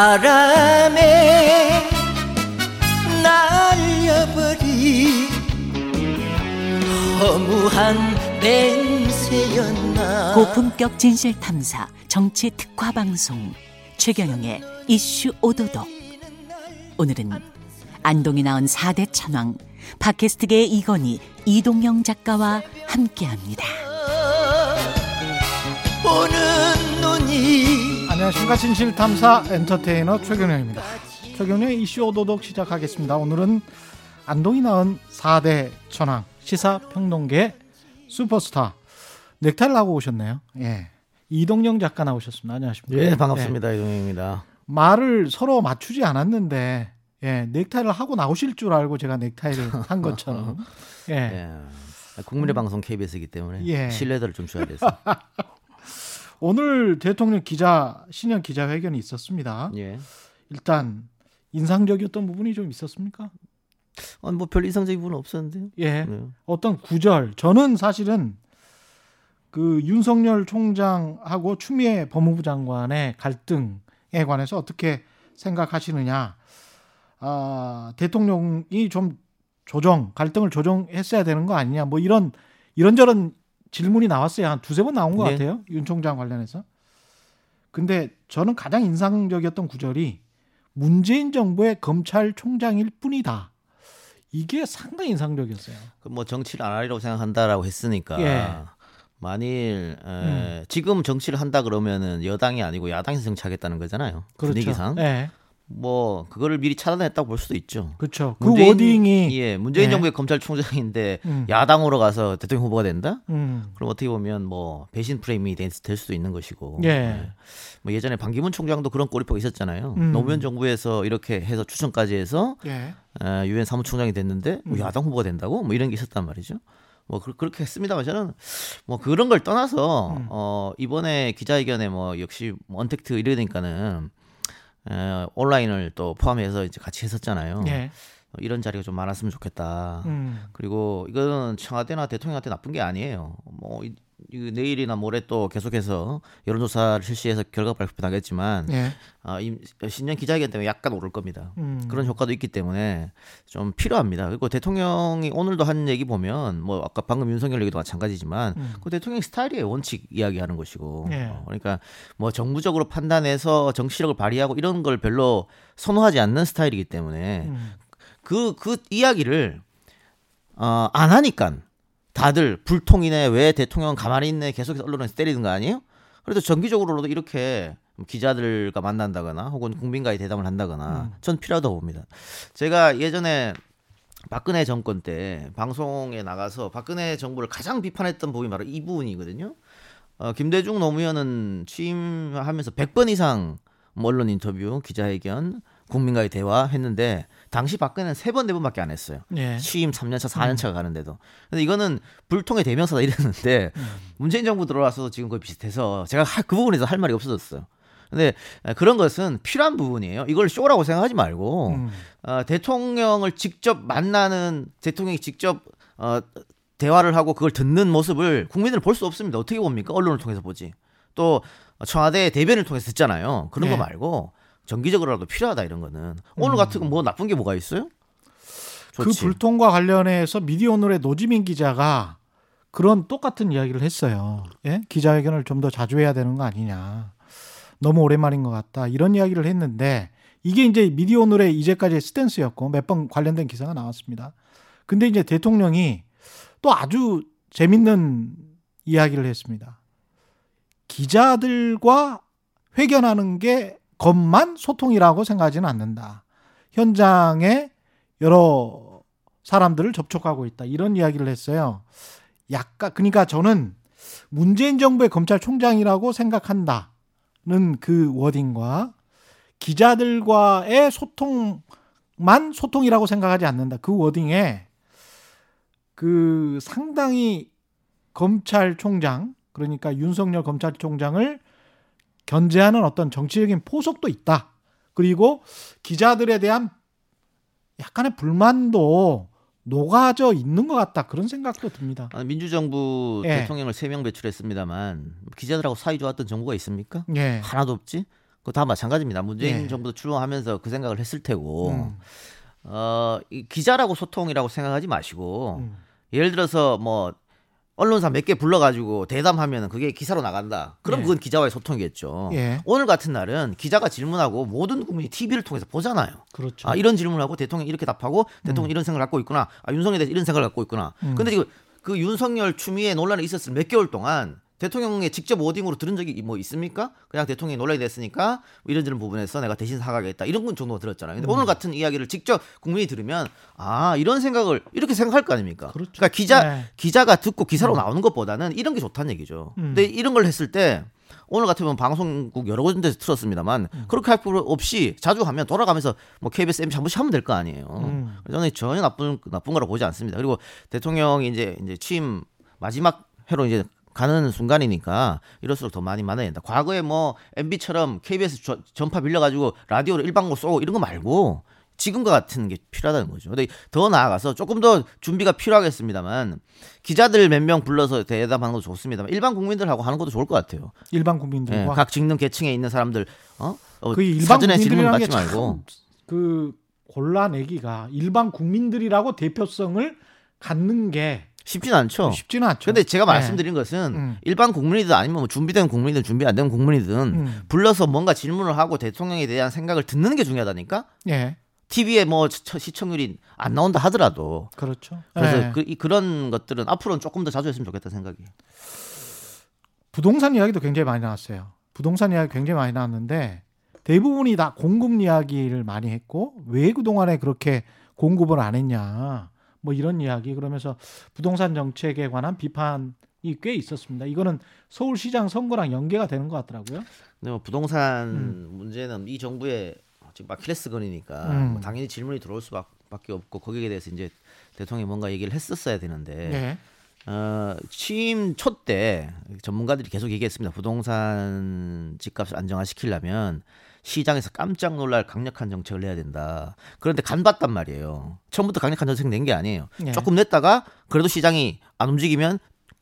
바람에 날려버린 허무한 맹세였나 고품격 진실 탐사 정치 특화 방송 최경영의 이슈 오도독 오늘은 안동이 나온 4대 천왕 팟캐스트계의 이건희 이동영 작가와 함께합니다. 눈이 안녕하십니까 진실탐사 엔터테이너 최경영입니다. 최경영의 이슈 오도독 시작하겠습니다. 오늘은 안동이 낳은 4대 천왕 시사평론계 슈퍼스타 넥타이를 하고 오셨네요. 예. 이동영 작가 나오셨습니다. 안녕하십니까? 예, 반갑습니다. 이동영입니다. 말을 서로 맞추지 않았는데 예, 넥타이를 하고 나오실 줄 알고 제가 넥타이를 한 것처럼 예. 예. 국민의 방송 KBS이기 때문에 예. 신뢰도를 좀 줘야 돼서. 오늘 대통령 기자 신년 기자회견이 있었습니다. 예. 일단 인상적이었던 부분이 좀 있었습니까? 아, 뭐별 이상적인 부분은 없었는데요. 예. 네. 어떤 구절 저는 사실은 그 윤석열 총장하고 추미애 법무부 장관의 갈등에 관해서 어떻게 생각하시느냐 아, 대통령이 좀 조정 갈등을 조정했어야 되는 거 아니냐 뭐 이런 이런저런 질문이 나왔어요 한 두세 번 나온 것 네. 같아요 윤 총장 관련해서 근데 저는 가장 인상적이었던 구절이 문재인 정부의 검찰총장일 뿐이다 이게 상당히 인상적이었어요. 그뭐 정치를 안 하리라고 생각한다라고 했으니까 예. 만일 에, 음. 지금 정치를 한다 그러면은 여당이 아니고 야당에서 정치하겠다는 거잖아요. 분위기상. 예. 뭐 그거를 미리 차단했다고 볼 수도 있죠. 그렇죠. 그 문재인- 워딩이 예, 문재인 예. 정부의 검찰총장인데 음. 야당으로 가서 대통령 후보가 된다? 음. 그럼 어떻게 보면 뭐 배신 프레임이 될, 될 수도 있는 것이고. 예. 뭐 예전에 반기문 총장도 그런 꼬리표가 있었잖아요. 음. 노무현 정부에서 이렇게 해서 추천까지 해서 예. 어, 유엔 사무총장이 됐는데 뭐 음. 야당 후보가 된다고 뭐 이런 게 있었단 말이죠. 뭐 그, 렇게 했습니다만 저는 뭐 그런 걸 떠나서 음. 어 이번에 기자회견에 뭐 역시 뭐 언택트 이러니까는 에, 온라인을 또 포함해서 이제 같이 했었잖아요. 예. 어, 이런 자리가 좀 많았으면 좋겠다. 음. 그리고 이거는 청와대나 대통령한테 나쁜 게 아니에요. 뭐 내일이나 모레 또 계속해서 여론조사를 실시해서 결과 발표 나겠지만 예. 아, 이 신년 기자회견 때문에 약간 오를 겁니다. 음. 그런 효과도 있기 때문에 좀 필요합니다. 그리고 대통령이 오늘도 한 얘기 보면 뭐 아까 방금 윤석열 얘기도 마찬가지지만 음. 그 대통령 스타일이에요. 원칙 이야기하는 것이고. 예. 어, 그러니까 뭐 정부적으로 판단해서 정치력을 발휘하고 이런 걸 별로 선호하지 않는 스타일이기 때문에 음. 그, 그 이야기를, 어, 안 하니까 다들 불통이네, 왜 대통령 가만히 있네, 계속해서 언론에서 때리는 거 아니에요? 그래도 정기적으로도 이렇게 기자들과 만난다거나 혹은 국민과의 대담을 한다거나 음. 전 필요하다고 봅니다. 제가 예전에 박근혜 정권 때 방송에 나가서 박근혜 정부를 가장 비판했던 부분이 바로 이 부분이거든요. 어, 김대중 노무현은 취임하면서 100번 이상 뭐 언론 인터뷰, 기자회견, 국민과의 대화 했는데 당시 박근혜는 세 번, 네 번밖에 안 했어요. 예. 취임 3년차, 4년차가 가는데도. 근데 이거는 불통의 대명사다 이랬는데 음. 문재인 정부 들어와서 지금 거의 비슷해서 제가 하- 그 부분에서 할 말이 없어졌어요. 근데 그런 것은 필요한 부분이에요. 이걸 쇼라고 생각하지 말고 음. 어, 대통령을 직접 만나는 대통령이 직접 어, 대화를 하고 그걸 듣는 모습을 국민들은 볼 수 없습니다. 어떻게 봅니까? 언론을 통해서 보지. 또 청와대 대변을 통해서 듣잖아요. 그런 네. 거 말고 정기적으로라도 필요하다 이런 거는 오늘 같은 건 뭐 나쁜 게 뭐가 있어요? 그 좋지. 불통과 관련해서 미디어 오늘의 노지민 기자가 그런 똑같은 이야기를 했어요. 예? 기자회견을 좀 더 자주 해야 되는 거 아니냐. 너무 오랜만인 것 같다. 이런 이야기를 했는데 이게 이제 미디어 오늘의 이제까지의 스탠스였고 몇 번 관련된 기사가 나왔습니다. 근데 이제 대통령이 또 아주 재밌는 이야기를 했습니다. 기자들과 회견하는 게 것만 소통이라고 생각하지는 않는다. 현장에 여러 사람들을 접촉하고 있다. 이런 이야기를 했어요. 약간 그러니까 저는 문재인 정부의 검찰총장이라고 생각한다는 그 워딩과 기자들과의 소통만 소통이라고 생각하지 않는다. 그 워딩에 그 상당히 검찰총장 그러니까 윤석열 검찰총장을 견제하는 어떤 정치적인 포석도 있다. 그리고 기자들에 대한 약간의 불만도 녹아져 있는 것 같다 그런 생각도 듭니다. 아, 민주정부 예. 대통령을 세 명 배출했습니다만 기자들하고 사이 좋았던 정부가 있습니까? 예. 하나도 없지. 그거 다 마찬가지입니다. 문재인 예. 정부도 출범하면서 그 생각을 했을 테고 음. 어, 이 기자라고 소통이라고 생각하지 마시고 음. 예를 들어서 뭐 언론사 몇 개 불러가지고 대담하면 그게 기사로 나간다. 그럼 예. 그건 기자와의 소통이겠죠. 예. 오늘 같은 날은 기자가 질문하고 모든 국민이 TV를 통해서 보잖아요. 그렇죠. 아 이런 질문을 하고 대통령이 이렇게 답하고 대통령 이 이런 생각을 갖고 있구나. 아 윤석열에 대해서 이런 생각을 갖고 있구나. 음. 근데 지금 그 윤석열 추미애 논란이 있었을 몇 개월 동안 대통령의 직접 워딩으로 들은 적이 뭐 있습니까? 그냥 대통령이 논란이 됐으니까 뭐 이런저런 부분에서 내가 대신 사과하겠다 이런 건 정도가 들었잖아요. 근데 음. 오늘 같은 이야기를 직접 국민이 들으면 아 이런 생각을 이렇게 생각할 거 아닙니까? 그렇죠. 러니까 기자 네. 기자가 듣고 기사로 나오는 것보다는 이런 게 좋다는 얘기죠. 음. 근데 이런 걸 했을 때 오늘 같으면 방송국 여러 군데서 틀었습니다만 음. 그렇게 할 필요 없이 자주 하면 돌아가면서 뭐 KBS MBC 한 번씩 하면 될 거 아니에요. 음. 저는 전혀 나쁜 나쁜 거라 보지 않습니다. 그리고 대통령이 이제 이제 취임 마지막 회로 이제 가는 순간이니까 이럴수록 더 많이 만나야 된다. 과거에 뭐 MB처럼 KBS 저- 전파 빌려가지고 라디오를 일방으로 쏘고 이런 거 말고 지금과 같은 게 필요하다는 거죠. 근데 더 나아가서 조금 더 준비가 필요하겠습니다만 기자들 몇 명 불러서 대담하는 것도 좋습니다만 일반 국민들하고 하는 것도 좋을 것 같아요. 일반 예, 국민들과 각 직능 계층에 있는 사람들 어, 어 그 일반 사전에 질문 받지 말고 게참그 골라내기가 일반 국민들이라고 대표성을 갖는 게 쉽지는 않죠. 쉽지는 않죠. 근데 제가 네. 말씀드린 것은 음. 일반 국민이든 아니면 뭐 준비된 국민이든 준비 안 된 국민이든 음. 불러서 뭔가 질문을 하고 대통령에 대한 생각을 듣는 게 중요하다니까. 예, TV에 뭐 시- 시청률이 안 나온다 하더라도 그렇죠. 그래서 예. 그, 이- 그런 것들은 앞으로는 조금 더 자주 했으면 좋겠다 생각이. 부동산 이야기도 굉장히 많이 나왔어요. 부동산 이야기 굉장히 많이 나왔는데 대부분이 다 공급 이야기를 많이 했고 왜 그동안에 그렇게 공급을 안 했냐 뭐 이런 이야기 그러면서 부동산 정책에 관한 비판 이 꽤 있었습니다. 이거는 서울시장 선거랑 연계가 되는 것 같더라고요. 근데 뭐 부동산 문제는 이 정부의 지금 아킬레스건이니까 음. 뭐 당연히 질문이 들어올 수밖에 없고 거기에 대해서 이제 대통령이 뭔가 얘기를 했었어야 되는데 네. 어, 취임 초 때 전문가들이 계속 얘기했습니다. 부동산 집값을 안정화시키려면 시장에서 깜짝 놀랄 강력한 정책을 내야 된다. 그런데 간봤단 말이에요. 처음부터 강력한 정책 낸 게 아니에요. 예. 조금 냈다가 그래도 시장이 안 움직이면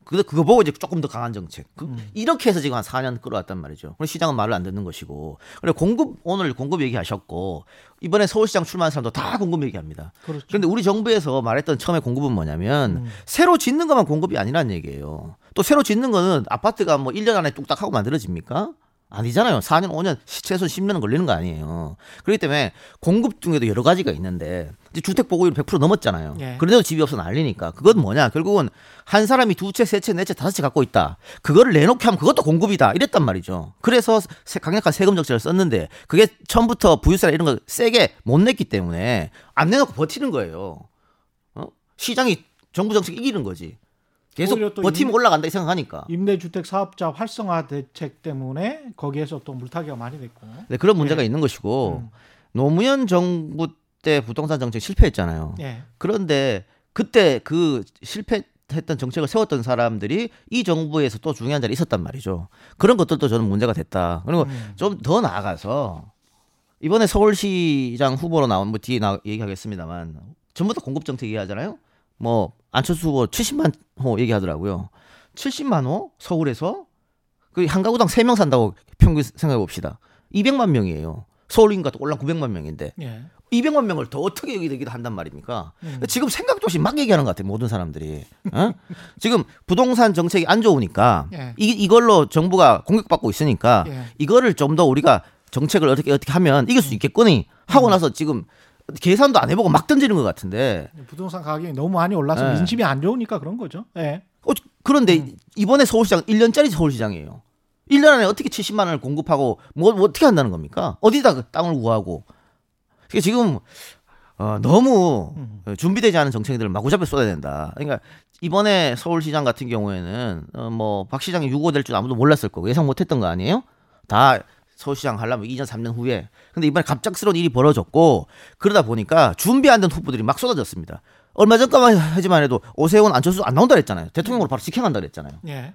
그거, 그거 보고 이제 조금 더 강한 정책. 그- 음. 이렇게 해서 지금 한 4년 끌어왔단 말이죠. 그래서 시장은 말을 안 듣는 것이고. 그리고 공급, 오늘 공급 얘기하셨고, 이번에 서울시장 출마한 사람도 다 공급 얘기합니다. 그렇죠. 근데 우리 정부에서 말했던 처음에 공급은 뭐냐면 음. 새로 짓는 것만 공급이 아니란 얘기예요. 또 새로 짓는 거는 아파트가 뭐 1년 안에 뚝딱 하고 만들어집니까? 아니잖아요. 4년, 5년, 최소 10년은 걸리는 거 아니에요. 그렇기 때문에 공급 중에도 여러 가지가 있는데 이제 주택 보고율 100% 넘었잖아요. 예. 그런데도 집이 없어 난리니까. 그건 뭐냐? 결국은 한 사람이 두 채, 세 채, 네 채, 다섯 채 갖고 있다. 그거를 내놓게 하면 그것도 공급이다. 이랬단 말이죠. 그래서 세- 강력한 세금 정책을 썼는데 그게 처음부터 부유세나 이런 거 세게 못 냈기 때문에 안 내놓고 버티는 거예요. 어? 시장이 정부 정책 이기는 거지. 계속 버티면 임- 올라간다 이 생각하니까. 임대주택 사업자 활성화 대책 때문에 거기에서 또 물타기가 많이 됐고. 네, 그런 문제가 예. 있는 것이고 음. 노무현 정부 때 부동산 정책 실패했잖아요. 예. 그런데 그때 그 실패했던 정책을 세웠던 사람들이 이 정부에서 또 중요한 자리에 있었단 말이죠. 그런 것들도 저는 문제가 됐다. 그리고 음. 좀더 나아가서 이번에 서울시장 후보로 나온 뭐 뒤에 나 얘기하겠습니다만 전부 다 공급 정책 얘기하잖아요. 뭐 안철수 후보 70만 호 얘기하더라고요. 70만 호 서울에서 그 한 가구당 3명 산다고 평균 생각해 봅시다. 200만 명이에요. 서울 인구가 또 올라 900만 명인데 예. 200만 명을 더 어떻게 여기저기다 한단 말입니까? 음. 지금 생각도 없이 막 얘기하는 것 같아요. 모든 사람들이. 어? 지금 부동산 정책이 안 좋으니까 예. 이, 이걸로 정부가 공격받고 있으니까 예. 이거를 좀 더 우리가 정책을 어떻게 어떻게 하면 이길 수 있겠거니 음. 하고 나서 지금 계산도 안 해보고 막 던지는 것 같은데 부동산 가격이 너무 많이 올라서 예. 민심이 안 좋으니까 그런 거죠. 예. 어, 그런데 음. 이번에 서울시장 1년짜리 서울시장이에요. 1년 안에 어떻게 70만 원을 공급하고 뭐, 뭐 어떻게 한다는 겁니까? 어디다 그 땅을 구하고. 그게 지금 어, 너무 음. 준비되지 않은 정책들을 마구잡이 쏟아야 된다. 그러니까 이번에 서울시장 같은 경우에는 어, 뭐박 시장이 유고될 줄 아무도 몰랐을 거고 예상 못했던 거 아니에요? 다 서울시장 하려면 2년 3년 후에. 근데 이번에 갑작스러운 일이 벌어졌고 그러다 보니까 준비 안 된 후보들이 막 쏟아졌습니다. 얼마 전까만 하지만 해도 오세훈 안철수 안 나온다 그랬잖아요. 대통령으로 바로 직행한다 그랬잖아요. 예.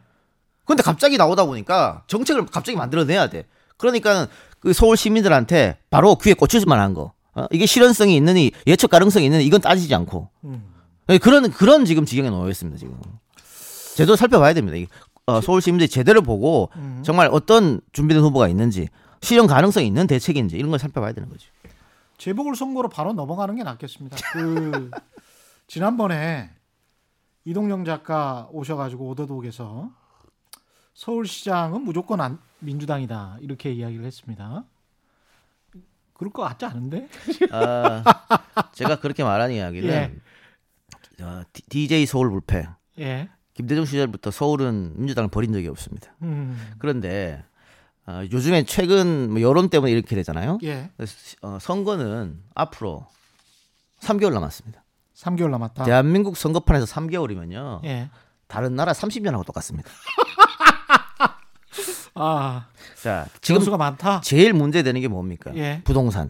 근데 갑자기 나오다 보니까 정책을 갑자기 만들어내야 돼. 그러니까 그 서울 시민들한테 바로 귀에 꽂힐 만한 거. 어? 이게 실현성이 있느니 예측 가능성이 있느니 이건 따지지 않고 음. 예, 그런 그런 지금 지경에 놓여 있습니다 지금. 제대로 살펴봐야 됩니다. 이, 어, 서울 시민들이 제대로 보고 음. 정말 어떤 준비된 후보가 있는지 실현 가능성이 있는 대책인지 이런 걸 살펴봐야 되는 거죠. 재보궐 선거로 바로 넘어가는 게 낫겠습니다. 그 지난번에 이동영 작가 오셔가지고 오더독에서 서울시장은 무조건 안, 민주당이다 이렇게 이야기를 했습니다. 그럴 것 같지 않은데? 아, 제가 그렇게 말한 이야기는 예. 어, 디- DJ 서울 불패 예. 김대중 시절부터 서울은 민주당을 버린 적이 없습니다. 음. 그런데 어, 요즘에 최근 뭐 여론 때문에 이렇게 되잖아요. 예. 어, 선거는 앞으로 3개월 남았습니다. 3개월 남았다. 대한민국 선거판에서 3개월이면요. 예. 다른 나라 30년하고 똑같습니다. 아, 자, 지금 수가 많다. 제일 문제되는 게 뭡니까? 예. 부동산.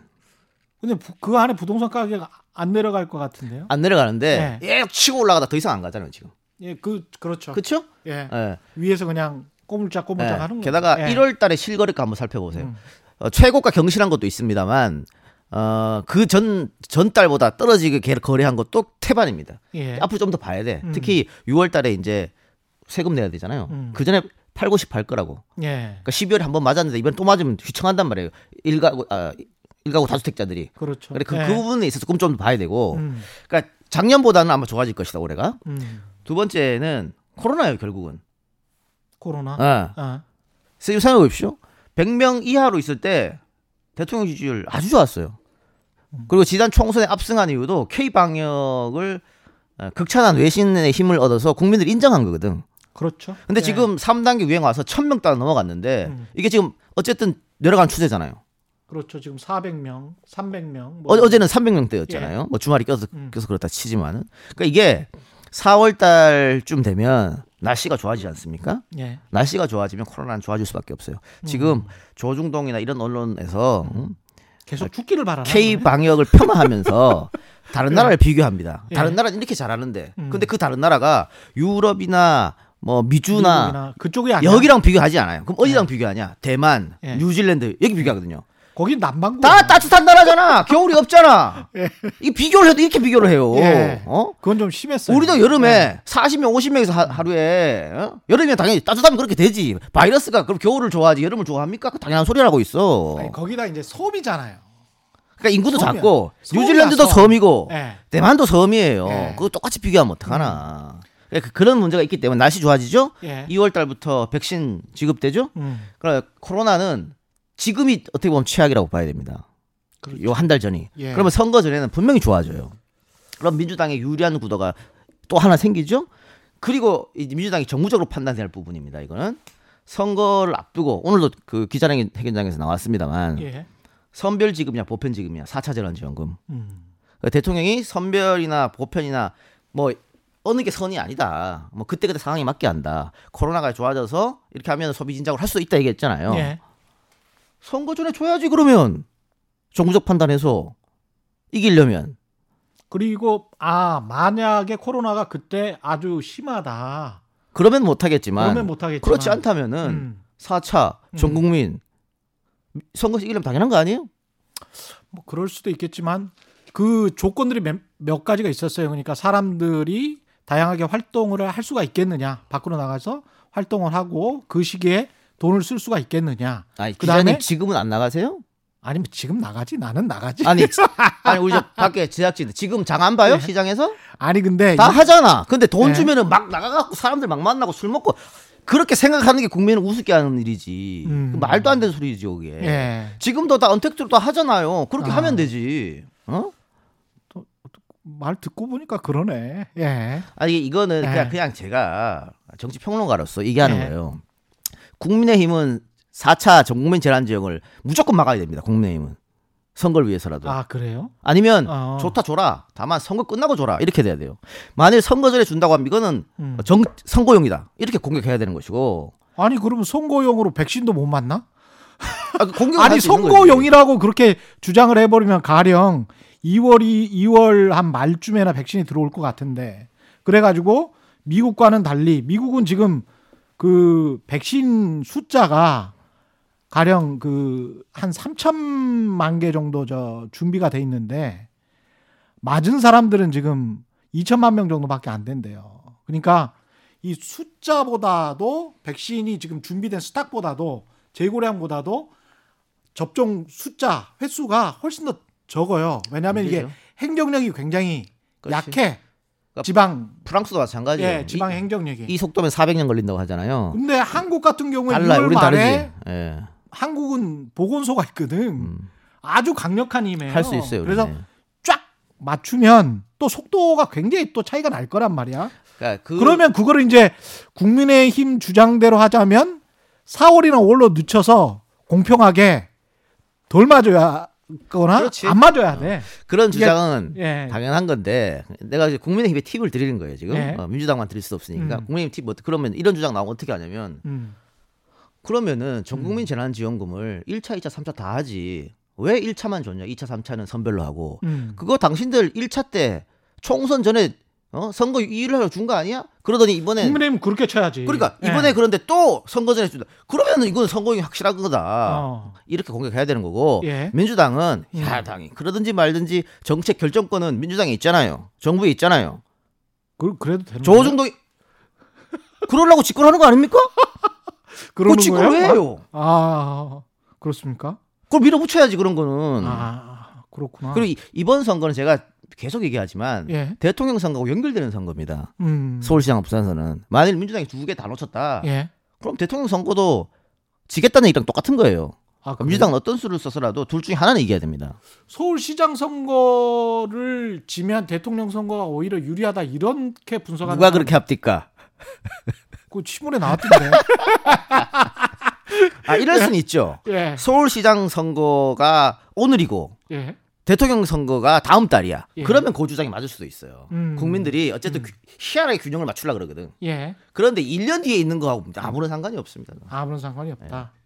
근데 부- 그 안에 부동산 가격이 안 내려갈 것 같은데요? 안 내려가는데 예 치고 올라가다 더 이상 안 가잖아요, 지금. 예, 그 그렇죠. 그렇죠? 예. 예. 위에서 그냥 꼬물짝 꼬물짝 예. 하는 거. 게다가 예. 1월 달에 실거래가 한번 살펴보세요. 음. 어, 최고가 경신한 것도 있습니다만 어, 그전 전달보다 떨어지게 개- 거래한 것도 태반입니다. 예. 앞으로 좀 더 봐야 돼. 음. 특히 6월 달에 이제 세금 내야 되잖아요. 음. 그 전에 팔고씩 팔 거라고. 예. 그러니까 12월에 한 번 맞았는데 이번 또 맞으면 휘청한단 말이에요. 일가구 아, 일가구 다주택자들이. 그렇죠. 그래 그, 예. 그 부분에 있어서 조금 좀 봐야 되고. 음. 그러니까 작년보다는 아마 좋아질 것이다 올해가. 음. 두 번째는 코로나예요 결국은. 코로나. 어. 아. 그래서 생각해 보십시오. 100명 이하로 있을 때 대통령 지지율 아주 좋았어요. 그리고 지난 총선에 압승한 이유도 K 방역을 어, 극찬한 외신의 힘을 얻어서 국민들이 인정한 거거든. 그렇죠. 근데 예. 지금 3단계 유행 와서 1000명 따라 넘어갔는데 음. 이게 지금 어쨌든 내려간 추세잖아요. 그렇죠. 지금 400명, 300명. 어, 어제는 300명대였잖아요. 뭐 주말이 껴서 음. 껴서 그렇다 치지만은. 그러니까 이게 4월 달쯤 되면 날씨가 좋아지지 않습니까? 예. 날씨가 좋아지면 코로나는 좋아질 수밖에 없어요. 음. 지금 조중동이나 이런 언론에서 음, 계속 죽기를 바라는 K. 방역을 폄하하면서 다른 나라를 비교합니다. 예. 다른 나라는 이렇게 잘하는데, 음. 근데 그 다른 나라가 유럽이나 뭐 미주나 그쪽이 아니야. 여기랑 비교하지 않아요. 그럼 어디랑 비교하냐? 대만, 예. 뉴질랜드 여기 비교하거든요. 거기 남반구. 다 따뜻한 나라잖아. 겨울이 없잖아. 이 비교를 해도 이렇게 비교를 해요. 예. 어? 그건 좀 심했어요. 우리도 여름에 40명, 50명에서 하, 루에 어? 여름이면 당연히 따뜻하면 그렇게 되지. 바이러스가 그럼 겨울을 좋아하지 여름을 좋아합니까? 그 당연한 소리라고 있어. 아니, 거기다 이제 섬이잖아요. 그러니까 인구도 섬이야. 작고 섬이야, 뉴질랜드도 섬. 섬이고 예. 대만도 섬이에요. 예. 그거 똑같이 비교하면 어떡하나. 그러니까 그런 문제가 있기 때문에 날씨 좋아지죠. 예. 2월 달부터 백신 지급되죠. 음. 그러니까 코로나는 지금이 어떻게 보면 최악이라고 봐야 됩니다. 그렇죠. 요한 달 전이. 예. 그러면 선거 전에는 분명히 좋아져요. 그럼 민주당의 유리한 구도가 또 하나 생기죠. 그리고 이 민주당이 정무적으로 판단해야 할 부분입니다. 이거는 선거를 앞두고 오늘도 그 기자회견장에서 나왔습니다만 예. 선별 지급이냐 보편 지급이냐 4차 재난 지원금. 음. 그러니까 대통령이 선별이나 보편이나 뭐 어느 게 선이 아니다. 뭐 그때그때 상황에 맞게 한다. 코로나가 좋아져서 이렇게 하면 소비 진작을 할 수 있다 얘기했잖아요. 예. 선거 전에 줘야지 그러면 정부적 판단해서 이기려면 그리고 아 만약에 코로나가 그때 아주 심하다. 그러면 못하겠지만 그러면 못하겠지만 그렇지 않다면은 음. 4차 음. 전 국민 선거 이기려면 당연한 거 아니에요? 뭐 그럴 수도 있겠지만 그 조건들이 몇, 몇 가지가 있었어요. 그러니까 사람들이 다양하게 활동을 할 수가 있겠느냐, 밖으로 나가서 활동을 하고 그 시기에 돈을 쓸 수가 있겠느냐. 아니 그다음에- 기자님 지금은 안 나가세요? 아니면 지금 나가지, 나는 나가지. 아니 아니 우리 저 밖에 제작진 지금 장 안 봐요 네. 시장에서 아니 근데 다 이- 하잖아. 근데 돈 네. 주면은 막 나가갖고 사람들 막 만나고 술 먹고 그렇게 생각하는 게 국민을 우습게 하는 일이지. 음. 그 말도 안 되는 소리지 그게. 예. 지금도 다 언택트로 다 하잖아요. 그렇게 아. 하면 되지. 어? 말 듣고 보니까 그러네. 예. 아니 이거는 네. 그냥 그냥 제가 정치 평론가로서 얘기하는 네. 거예요. 국민의힘은 4차 전국민 재난 지역을 무조건 막아야 됩니다. 국민의힘은 선거를 위해서라도. 아 그래요? 아니면 어. 좋다 줘라. 다만 선거 끝나고 줘라. 이렇게 돼야 돼요. 만일 선거 전에 준다고 하면 이거는 음. 정 선거용이다. 이렇게 공격해야 되는 것이고. 아니 그러면 선거용으로 백신도 못 맞나? 아, 그 거지. 선거용이라고 그렇게 주장을 해버리면 가령 2월이 2월 한 말쯤에나 백신이 들어올 것 같은데 그래가지고 미국과는 달리 미국은 지금 그 백신 숫자가 가령 그 한 3천만 개 정도 저 준비가 돼 있는데 맞은 사람들은 지금 2천만 명 정도밖에 안 된대요. 그러니까 이 숫자보다도 백신이 지금 준비된 스탁보다도 재고량보다도 접종 숫자 횟수가 훨씬 더 적어요. 왜냐하면 이게. 행정력이 굉장히 그렇지. 약해. 그러니까 지방 프랑스도 마찬가지예요. 예, 지방 이, 행정력이. 이 속도면 400년 걸린다고 하잖아요. 근데 한국 같은 경우에 달라요. 6월 우린 말에. 예. 한국은 보건소가 있거든. 음. 아주 강력한 힘이에요. 할 수 있어요. 그래서 우리는. 쫙 맞추면 또 속도가 굉장히 또 차이가 날 거란 말이야. 그러니까 그 그러면 그거를 이제 국민의힘 주장대로 하자면 4월이나 5월로 늦춰서 공평하게 덜 맞아야 거나 그렇지. 안 맞아야 돼. 그런 이게- 주장은 예. 당연한 건데 내가 이제 국민의힘에 팁을 드리는 거예요 지금 네. 어, 민주당만 드릴 수 없으니까 음. 국민의힘 팁 어떻게 그러면 이런 주장 나오면 어떻게 하냐면 음. 그러면은 전국민 재난지원금을 1차, 2차, 3차 다 하지 왜 1차만 줬냐 2차, 3차는 선별로 하고 음. 그거 당신들 1차 때 총선 전에 어? 선거 일을 하러 준 거 아니야? 그러더니 이번에 국민의힘 그렇게 쳐야지. 그러니까 예. 이번에 그런데 또 선거 전에 준다. 그러면 이건 선거용이 확실한 거다. 어. 이렇게 공격해야 되는 거고 예. 민주당은 음. 야당이 그러든지 말든지 정책 결정권은 민주당에 있잖아요. 정부에 있잖아요. 그, 그래도 되는? 조중동이 그러려고 집권하는 거 아닙니까? 그러는 그 거예요? 해요? 아 그렇습니까? 그걸 밀어붙여야지 그런 거는. 아 그렇구나. 그리고 이- 이번 선거는 제가 계속 얘기하지만 예. 대통령 선거하고 연결되는 선거입니다. 음. 서울시장 부산선은 만일 민주당이 두 개 다 놓쳤다. 예. 그럼 대통령 선거도 지겠다는 얘기랑 똑같은 거예요. 아, 그럼 민주당은 어떤 수를 써서라도 둘 중에 하나는 이겨야 됩니다. 서울시장 선거를 지면 대통령 선거가 오히려 유리하다 이렇게 분석하는 누가 그렇게 합니까? 그 신문에 나왔던데. 아 이럴 수는 있죠. 예. 서울시장 선거가 오늘이고 예. 대통령 선거가 다음 달이야. 예. 그러면 그 주장이 맞을 수도 있어요. 음. 국민들이 어쨌든 규- 희한하게 균형을 맞추려 그러거든. 예. 그런데 1년 뒤에 있는 거하고 아무런 상관이 없습니다. 아무런 상관이 없다. 네.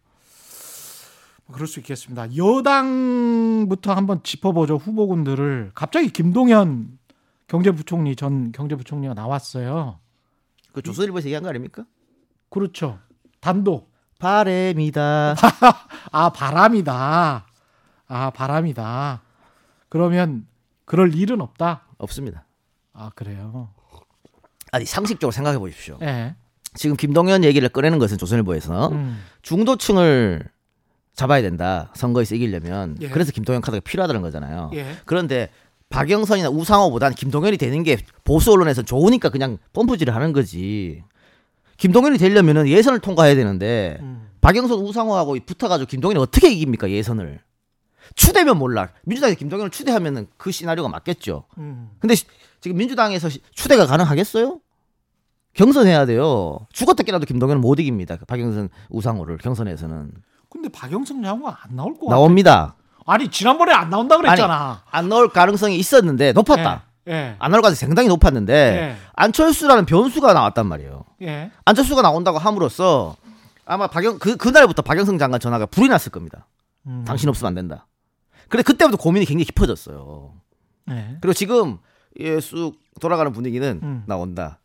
뭐 그럴 수 있겠습니다. 여당부터 한번 짚어보죠. 후보군들을 갑자기 김동연 경제부총리 전 경제부총리가 나왔어요. 그 조선일보에서 얘기한 거 아닙니까? 그렇죠. 단독. 바램이다. 아 바람이다. 아 바람이다. 그러면 그럴 일은 없다. 없습니다. 아 그래요. 아니 상식적으로 생각해 보십시오. 예. 지금 김동연 얘기를 꺼내는 것은 조선일보에서 음. 중도층을 잡아야 된다. 선거에서 이기려면. 예. 그래서 김동연 카드가 필요하다는 거잖아요. 예. 그런데 박영선이나 우상호보다는 김동연이 되는 게 보수 언론에서 좋으니까 그냥 펌프질을 하는 거지. 김동연이 되려면은 예선을 통과해야 되는데 음. 박영선 우상호하고 붙어가지고 김동연이 어떻게 이깁니까 예선을? 추대면 몰라. 민주당이 김동연을 추대하면은 그 시나리오가 맞겠죠. 음. 근데 시- 지금 민주당에서 시- 추대가 가능하겠어요? 경선해야 돼요. 죽었다 깨라도 김동연은 못 이깁니다. 박영선 우상호를 경선에서는 근데 박영선 장관 안 나올 것 같아. 나옵니다. 아니 지난번에 안 나온다 그랬잖아. 안 나올 가능성이 있었는데 높았다. 예. 예. 안 나올 가능성이 상당히 높았는데 예. 안철수라는 변수가 나왔단 말이에요. 예. 안철수가 나온다고 함으로써 아마 박영 그 그날부터 박영선 장관 전화가 불이 났을 겁니다. 음. 당신 없으면 안 된다. 근데 그때부터 고민이 굉장히 깊어졌어요. 예. 그리고 지금 예, 쑥 돌아가는 분위기는 음. 나 온다.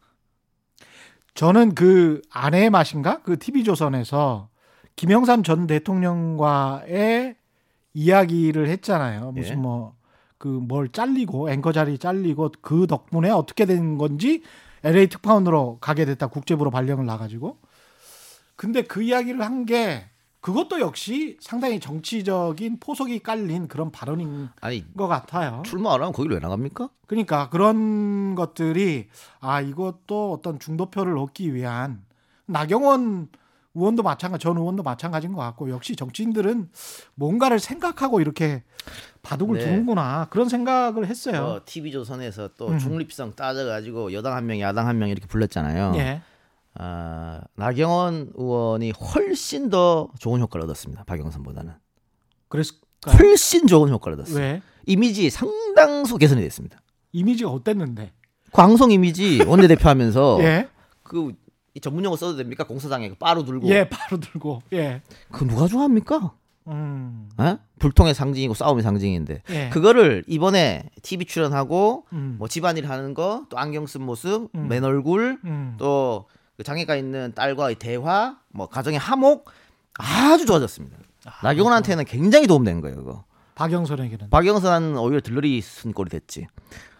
저는 그 아내의 맛인가 그 TV 조선에서 김영삼 전 대통령과의 이야기를 했잖아요. 무슨 예. 뭐그뭘 잘리고 앵커 자리 잘리고 그 덕분에 어떻게 된 건지 LA 특파원으로 가게 됐다 국제부로 발령을 나가지고 근데 그 이야기를 한 게 그것도 역시 상당히 정치적인 포석이 깔린 그런 발언인 아니 것 같아요. 출마 안 하면 거기를 왜 나갑니까? 그러니까 그런 것들이 아 이것도 어떤 중도표를 얻기 위한 나경원 의원도 마찬가지 전 의원도 마찬가지인 것 같고 역시 정치인들은 뭔가를 생각하고 이렇게 바둑을 네. 두는구나 그런 생각을 했어요. 어, TV 조선에서 또 음. 중립성 따져가지고 여당 한 명, 야당 한 명 이렇게 불렀잖아요. 예. 아, 나경원 의원이 훨씬 더 좋은 효과를 얻었습니다. 박영선보다는 그랬을까요? 훨씬 좋은 효과를 얻었어요. 왜 이미지 상당수 개선이 됐습니다. 이미지가 어땠는데? 광성 이미지 원내대표 하면서 예. 그이 전문 용어 써도 됩니까? 공사장에 그 바로 들고 예, 바로 들고. 예. 그 누가 좋아합니까? 음. 에? 불통의 상징이고 싸움의 상징인데 예. 그거를 이번에 TV 출연하고 음. 뭐 집안일 하는 거 또 안경 쓴 모습 음. 맨 얼굴 음. 또 그 장애가 있는 딸과의 대화 뭐 가정의 화목 아주 좋아졌습니다. 나경원한테는 굉장히 도움된 거예요. 그거. 박영선에게는. 박영선은 오히려 들러리 쓴 꼴이 됐지.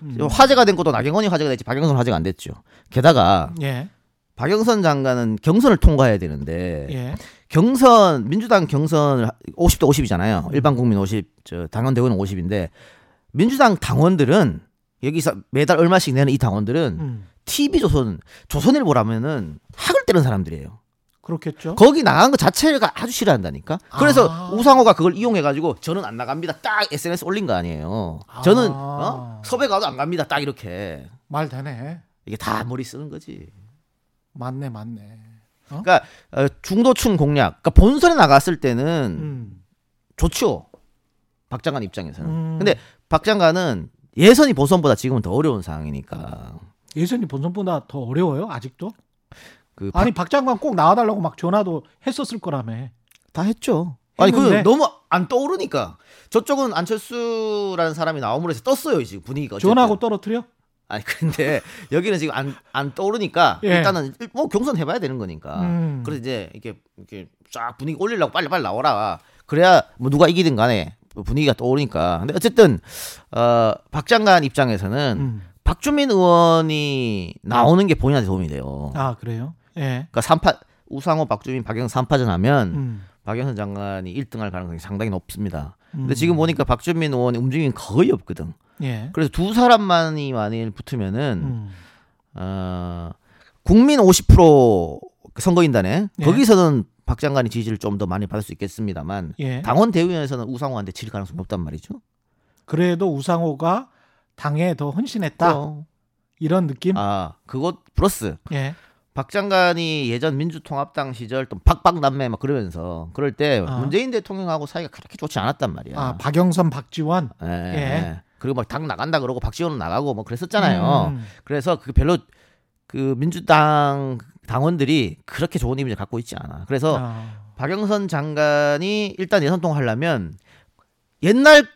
음. 화제가 된 것도 나경원이 화제가 됐지 박영선 화제가 안 됐죠. 게다가 예. 박영선 장관은 경선을 통과해야 되는데 예. 경선 민주당 경선을 50대 50이잖아요. 일반 국민 50, 저 당원 대우는 50인데 민주당 당원들은 여기서 매달 얼마씩 내는 이 당원들은 음. TV 조선 조선일보라면은 학을 때는 사람들이에요. 그렇겠죠. 거기 나간 것 자체가 아주 싫어한다니까. 그래서 아. 우상호가 그걸 이용해가지고 저는 안 나갑니다. 딱 SNS 올린 거 아니에요. 저는 아. 어? 섭외 가도 안 갑니다. 딱 이렇게 말 되네. 이게 다 머리 쓰는 거지. 맞네, 맞네. 그러니까 어, 중도층 공략. 그러니까 본선에 나갔을 때는 음. 좋죠. 박 장관 입장에서는. 음. 근데 박 장관은 예선이 보선보다 지금은 더 어려운 상황이니까. 예선이 본선보다 더 어려워요, 아직도? 그 박- 아니 박 장관 꼭 나와달라고 막 전화도 했었을 거라며. 다 했죠. 아니 그 했는데. 너무 안 떠오르니까 저쪽은 안철수라는 사람이 나옴으로 해서 떴어요 지금 분위기가. 어쨌든. 전화하고 떨어뜨려? 아니 근데 여기는 지금 안 안 떠오르니까 예. 일단은 일- 뭐 경선 해봐야 되는 거니까. 음. 그래서 이제 이렇게 이렇게 쫙 분위기 올리려고 빨리 빨리 나오라. 그래야 뭐 누가 이기든 간에 분위기가 떠오르니까. 근데 어쨌든 어 박 장관 입장에서는 음. 박주민 의원이 나오는 게 본인한테 도움이 돼요. 아 그래요? 예. 그러니까 삼파 우상호, 박주민, 박영선 3파전 하면 음. 박영선 장관이 1등할 가능성이 상당히 높습니다. 근데 음. 지금 보니까 박주민 의원의 움직임이 거의 없거든. 예. 그래서 두 사람만이 만일 붙으면은 음. 어, 국민 50% 선거인단에 예. 거기서는 박 장관이 지지를 좀 더 많이 받을 수 있겠습니다만 예. 당원 대의원에서는 우상호한테 질 가능성이 높단 말이죠. 그래도 우상호가 당에 더 헌신했다 그럼. 이런 느낌? 아 그것 플러스 예. 박 장관이 예전 민주통합당 시절 또 박박 남매 막 그러면서 그럴 때 아. 문재인 대통령하고 사이가 그렇게 좋지 않았단 말이야. 아 박영선, 박지원. 예. 예. 그리고 막 당 나간다 그러고 박지원은 나가고 뭐 그랬었잖아요. 음. 그래서 그 별로 그 민주당 당원들이 그렇게 좋은 이미지를 갖고 있지 않아. 그래서 아. 박영선 장관이 일단 예선 통하려면 옛날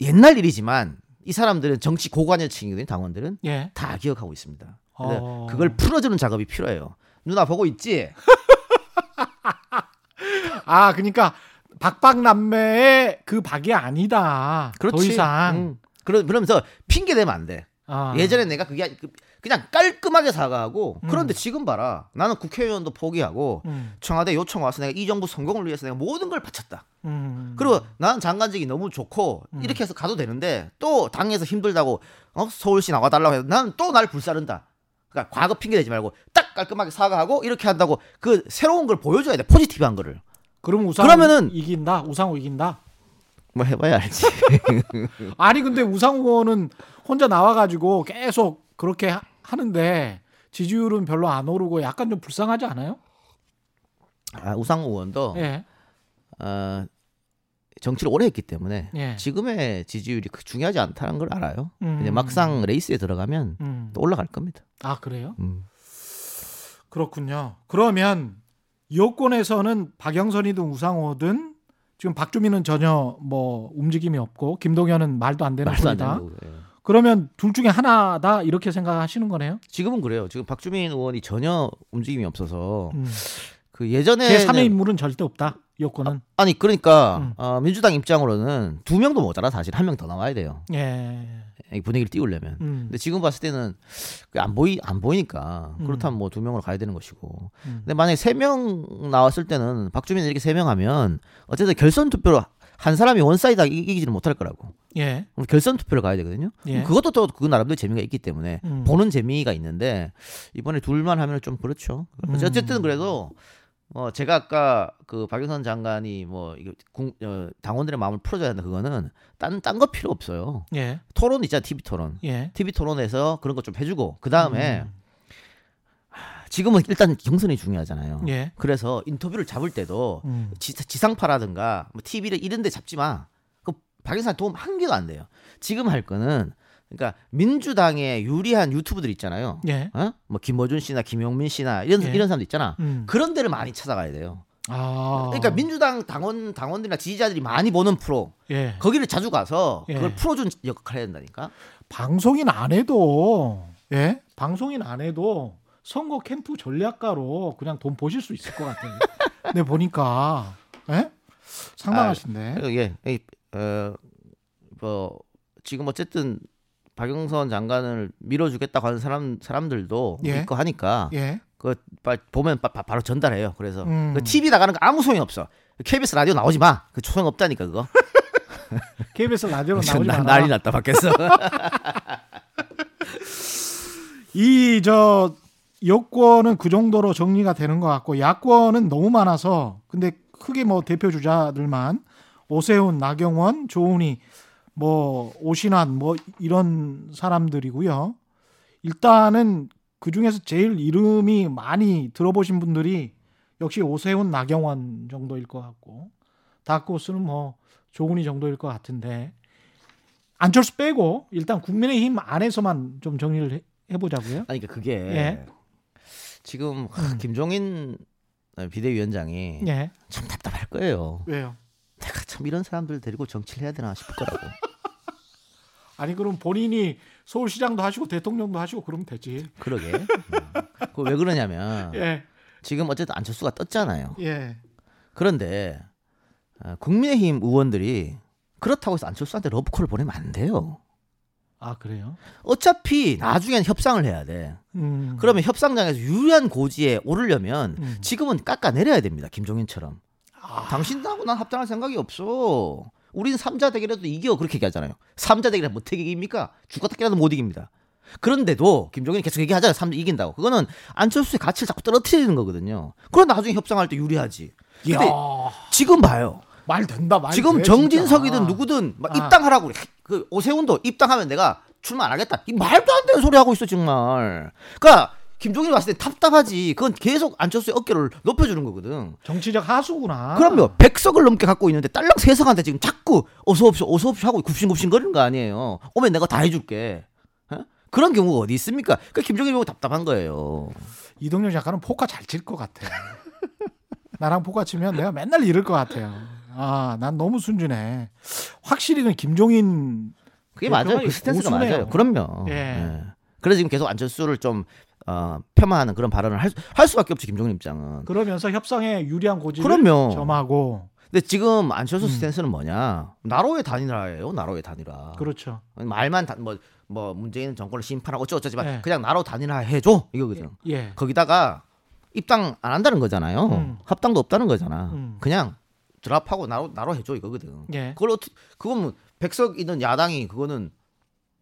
옛날 일이지만 이 사람들은 정치 고관여층이거든요. 당원들은 예. 다 기억하고 있습니다. 어. 그걸 풀어주는 작업이 필요해요. 누나 보고 있지? 아 그러니까 박박남매의 그 박이 아니다. 더 이상. 응. 그러, 그러면서 핑계 대면 안 돼. 아. 예전에 내가 그게 아니- 그- 그냥 깔끔하게 사과하고 음. 그런데 지금 봐라. 나는 국회의원도 포기하고 음. 청와대 요청 와서 내가 이 정부 성공을 위해서 내가 모든 걸 바쳤다. 음. 그리고 나는 장관직이 너무 좋고 음. 이렇게 해서 가도 되는데 또 당에서 힘들다고 어? 서울시 나와달라고 해서 나는 또 날 불사른다. 그러니까 과거 핑계 대지 말고 딱 깔끔하게 사과하고 이렇게 한다고 그 새로운 걸 보여줘야 돼. 포지티브한 거를. 그럼 우상호 그러면은- 이긴다. 우상호 이긴다. 뭐 해봐야 알지. 아니 근데 우상호는 혼자 나와가지고 계속 그렇게 하, 하는데 지지율은 별로 안 오르고 약간 좀 불쌍하지 않아요? 아, 우상호 의원도 예. 어, 정치를 오래 했기 때문에 예. 지금의 지지율이 그 중요하지 않다는 걸 알아요. 음. 이제 막상 레이스에 들어가면 음. 또 올라갈 겁니다. 아 그래요? 음. 그렇군요. 그러면 여권에서는 박영선이든 우상호든 지금 박주민은 전혀 뭐 움직임이 없고 김동연은 말도 안 되는 말도 안 소리다. 되는. 그러면 둘 중에 하나다 이렇게 생각하시는 거네요. 지금은 그래요. 지금 박주민 의원이 전혀 움직임이 없어서 음. 그 예전에 제 3의 인물은 절대 없다. 여권은. 아 니 그러니까 음. 어, 민주당 입장으로는 두 명도 모자라 사실 한 명 더 나와야 돼요. 예. 이 분위기를 띄우려면. 음. 근데 지금 봤을 때는 그안 보이 안 보이니까 음. 그렇다면 뭐 두 명으로 가야 되는 것이고. 음. 근데 만약에 세 명 나왔을 때는 박주민 이렇게 세 명 하면 어쨌든 결선 투표로 한 사람이 one side 이기지는 못할 거라고. 예. 그럼 결선 투표를 가야 되거든요. 예. 그것도 또 그 나름대로 재미가 있기 때문에 음. 보는 재미가 있는데 이번에 둘만 하면 좀 그렇죠. 음. 어쨌든 그래도 어 제가 아까 그 박영선 장관이 뭐 이거 공- 어, 당원들의 마음을 풀어줘야 한다 그거는 딴딴 거 필요 없어요. 예. 토론 있잖아 TV 토론. 예. TV 토론에서 그런 거 좀 해주고 그 다음에 음. 지금은 일단 경선이 중요하잖아요. 예. 그래서 인터뷰를 잡을 때도 음. 지, 지상파라든가 뭐 TV를 이런 데 잡지 마. 그 박영선 도움 한 개도 안 돼요. 지금 할 거는 그러니까 민주당에 유리한 유튜브들 있잖아요. 예. 어? 뭐 김어준 씨나 김용민 씨나 이런 예. 이런 사람들 있잖아. 음. 그런 데를 많이 찾아가야 돼요. 아. 그러니까 민주당 당원 당원들이나 지지자들이 많이 보는 프로 예. 거기를 자주 가서 예. 그걸 풀어준 역할을 해야 된다니까. 방송인 안 해도 예 방송인 안 해도 선거 캠프 전략가로 그냥 돈 보실 수 있을 것 같아요. 근데 보니까 예 상당하신데. 그리고 예, 이, 어, 뭐 지금 어쨌든 박영선 장관을 밀어주겠다고 하는 사람 사람들도 예. 있고 하니까 예. 그 바- 보면 바, 로 전달해요. 그래서 음. 그 TV 나가는 거 아무 소용이 없어. KBS 라디오 나오지 마. 그 소용 없다니까 그거. KBS 라디오로 나오지 나- 마라. 난리 났다 밖에서. 이 저 여권은 그 정도로 정리가 되는 것 같고 야권은 너무 많아서 근데 크게 뭐 대표 주자들만 오세훈, 나경원, 조은희, 뭐 오신환 뭐 이런 사람들이고요. 일단은 그 중에서 제일 이름이 많이 들어보신 분들이 역시 오세훈, 나경원 정도일 것 같고 다크호스는 뭐 조은희 정도일 것 같은데 안철수 빼고 일단 국민의힘 안에서만 좀 정리를 해- 해보자고요. 아니 그러니까 그게 예. 지금 하, 김종인 비대위원장이 예. 참 답답할 거예요. 왜요? 내가 참 이런 사람들 데리고 정치를 해야 되나 싶을 거라고. 아니 그럼 본인이 서울시장도 하시고 대통령도 하시고 그러면 되지. 그러게. 음. 그왜 그러냐면 예. 지금 어쨌든 안철수가 떴잖아요. 예. 그런데 어, 국민의힘 의원들이 그렇다고 해서 안철수한테 러브콜을 보내면 안 돼요. 아 그래요? 어차피 나중엔 협상을 해야 돼. 음. 그러면 협상장에서 유리한 고지에 오르려면 음. 지금은 깎아 내려야 됩니다. 김종인처럼. 아. 당신하고 난 합당할 생각이 없어. 우린 삼자 대결에도 이겨 그렇게 얘기하잖아요. 삼자 대결에 못 이깁니까? 죽었다기라도 못 이깁니다. 그런데도 김종인이 계속 얘기하잖아요. 삼자 이긴다고. 그거는 안철수의 가치를 자꾸 떨어뜨리는 거거든요. 그럼 나중에 협상할 때 유리하지. 근데 지금 봐요. 말 된다 말. 지금 돼, 정진석이든 진짜. 누구든 막 아. 입당하라고 그래. 그 오세훈도 입당하면 내가 출마 안 하겠다. 이 말도 안 되는 소리 하고 있어 정말. 그러니까 김종인이 봤을 때 답답하지. 그건 계속 안철수의 어깨를 높여주는 거거든. 정치적 하수구나. 그럼요. 백석을 넘게 갖고 있는데 딸랑 세석한테 지금 자꾸 어서 옵쇼 어서 옵쇼 하고 굽신굽신 거리는 거 아니에요. 오면 내가 다 해줄게. 어? 그런 경우가 어디 있습니까? 그 김종인 보고 답답한 거예요. 이동열 작가는 포카 잘 칠 것 같아. 나랑 포카 치면 내가 맨날 이럴 것 같아요. 아, 난 너무 순진해. 확실히 그 김종인 그게 네, 맞아요. 그 스탠스가 고수네요. 맞아요. 그럼요. 예. 예. 그래서 지금 계속 안철수를 좀 어, 폄하하는 그런 발언을 할, 수- 할 수밖에 없죠. 김종인 입장은. 그러면서 협상에 유리한 고지를 그럼요. 점하고 근데 지금 안철수 음. 스탠스는 뭐냐? 나로의 단일화예요. 나로의 단일화. 그렇죠. 말만 다, 뭐, 뭐 문재인 정권을 심판하고 어쩌고저쩌지만 네. 그냥 나로 단일화 해줘 이거거든. 예. 거기다가 입당 안 한다는 거잖아요. 음. 합당도 없다는 거잖아. 음. 그냥 드랍하고 나로 나로 해줘 이거거든. 예. 그걸 어떻게 그건 뭐 백석 있는 야당이 그거는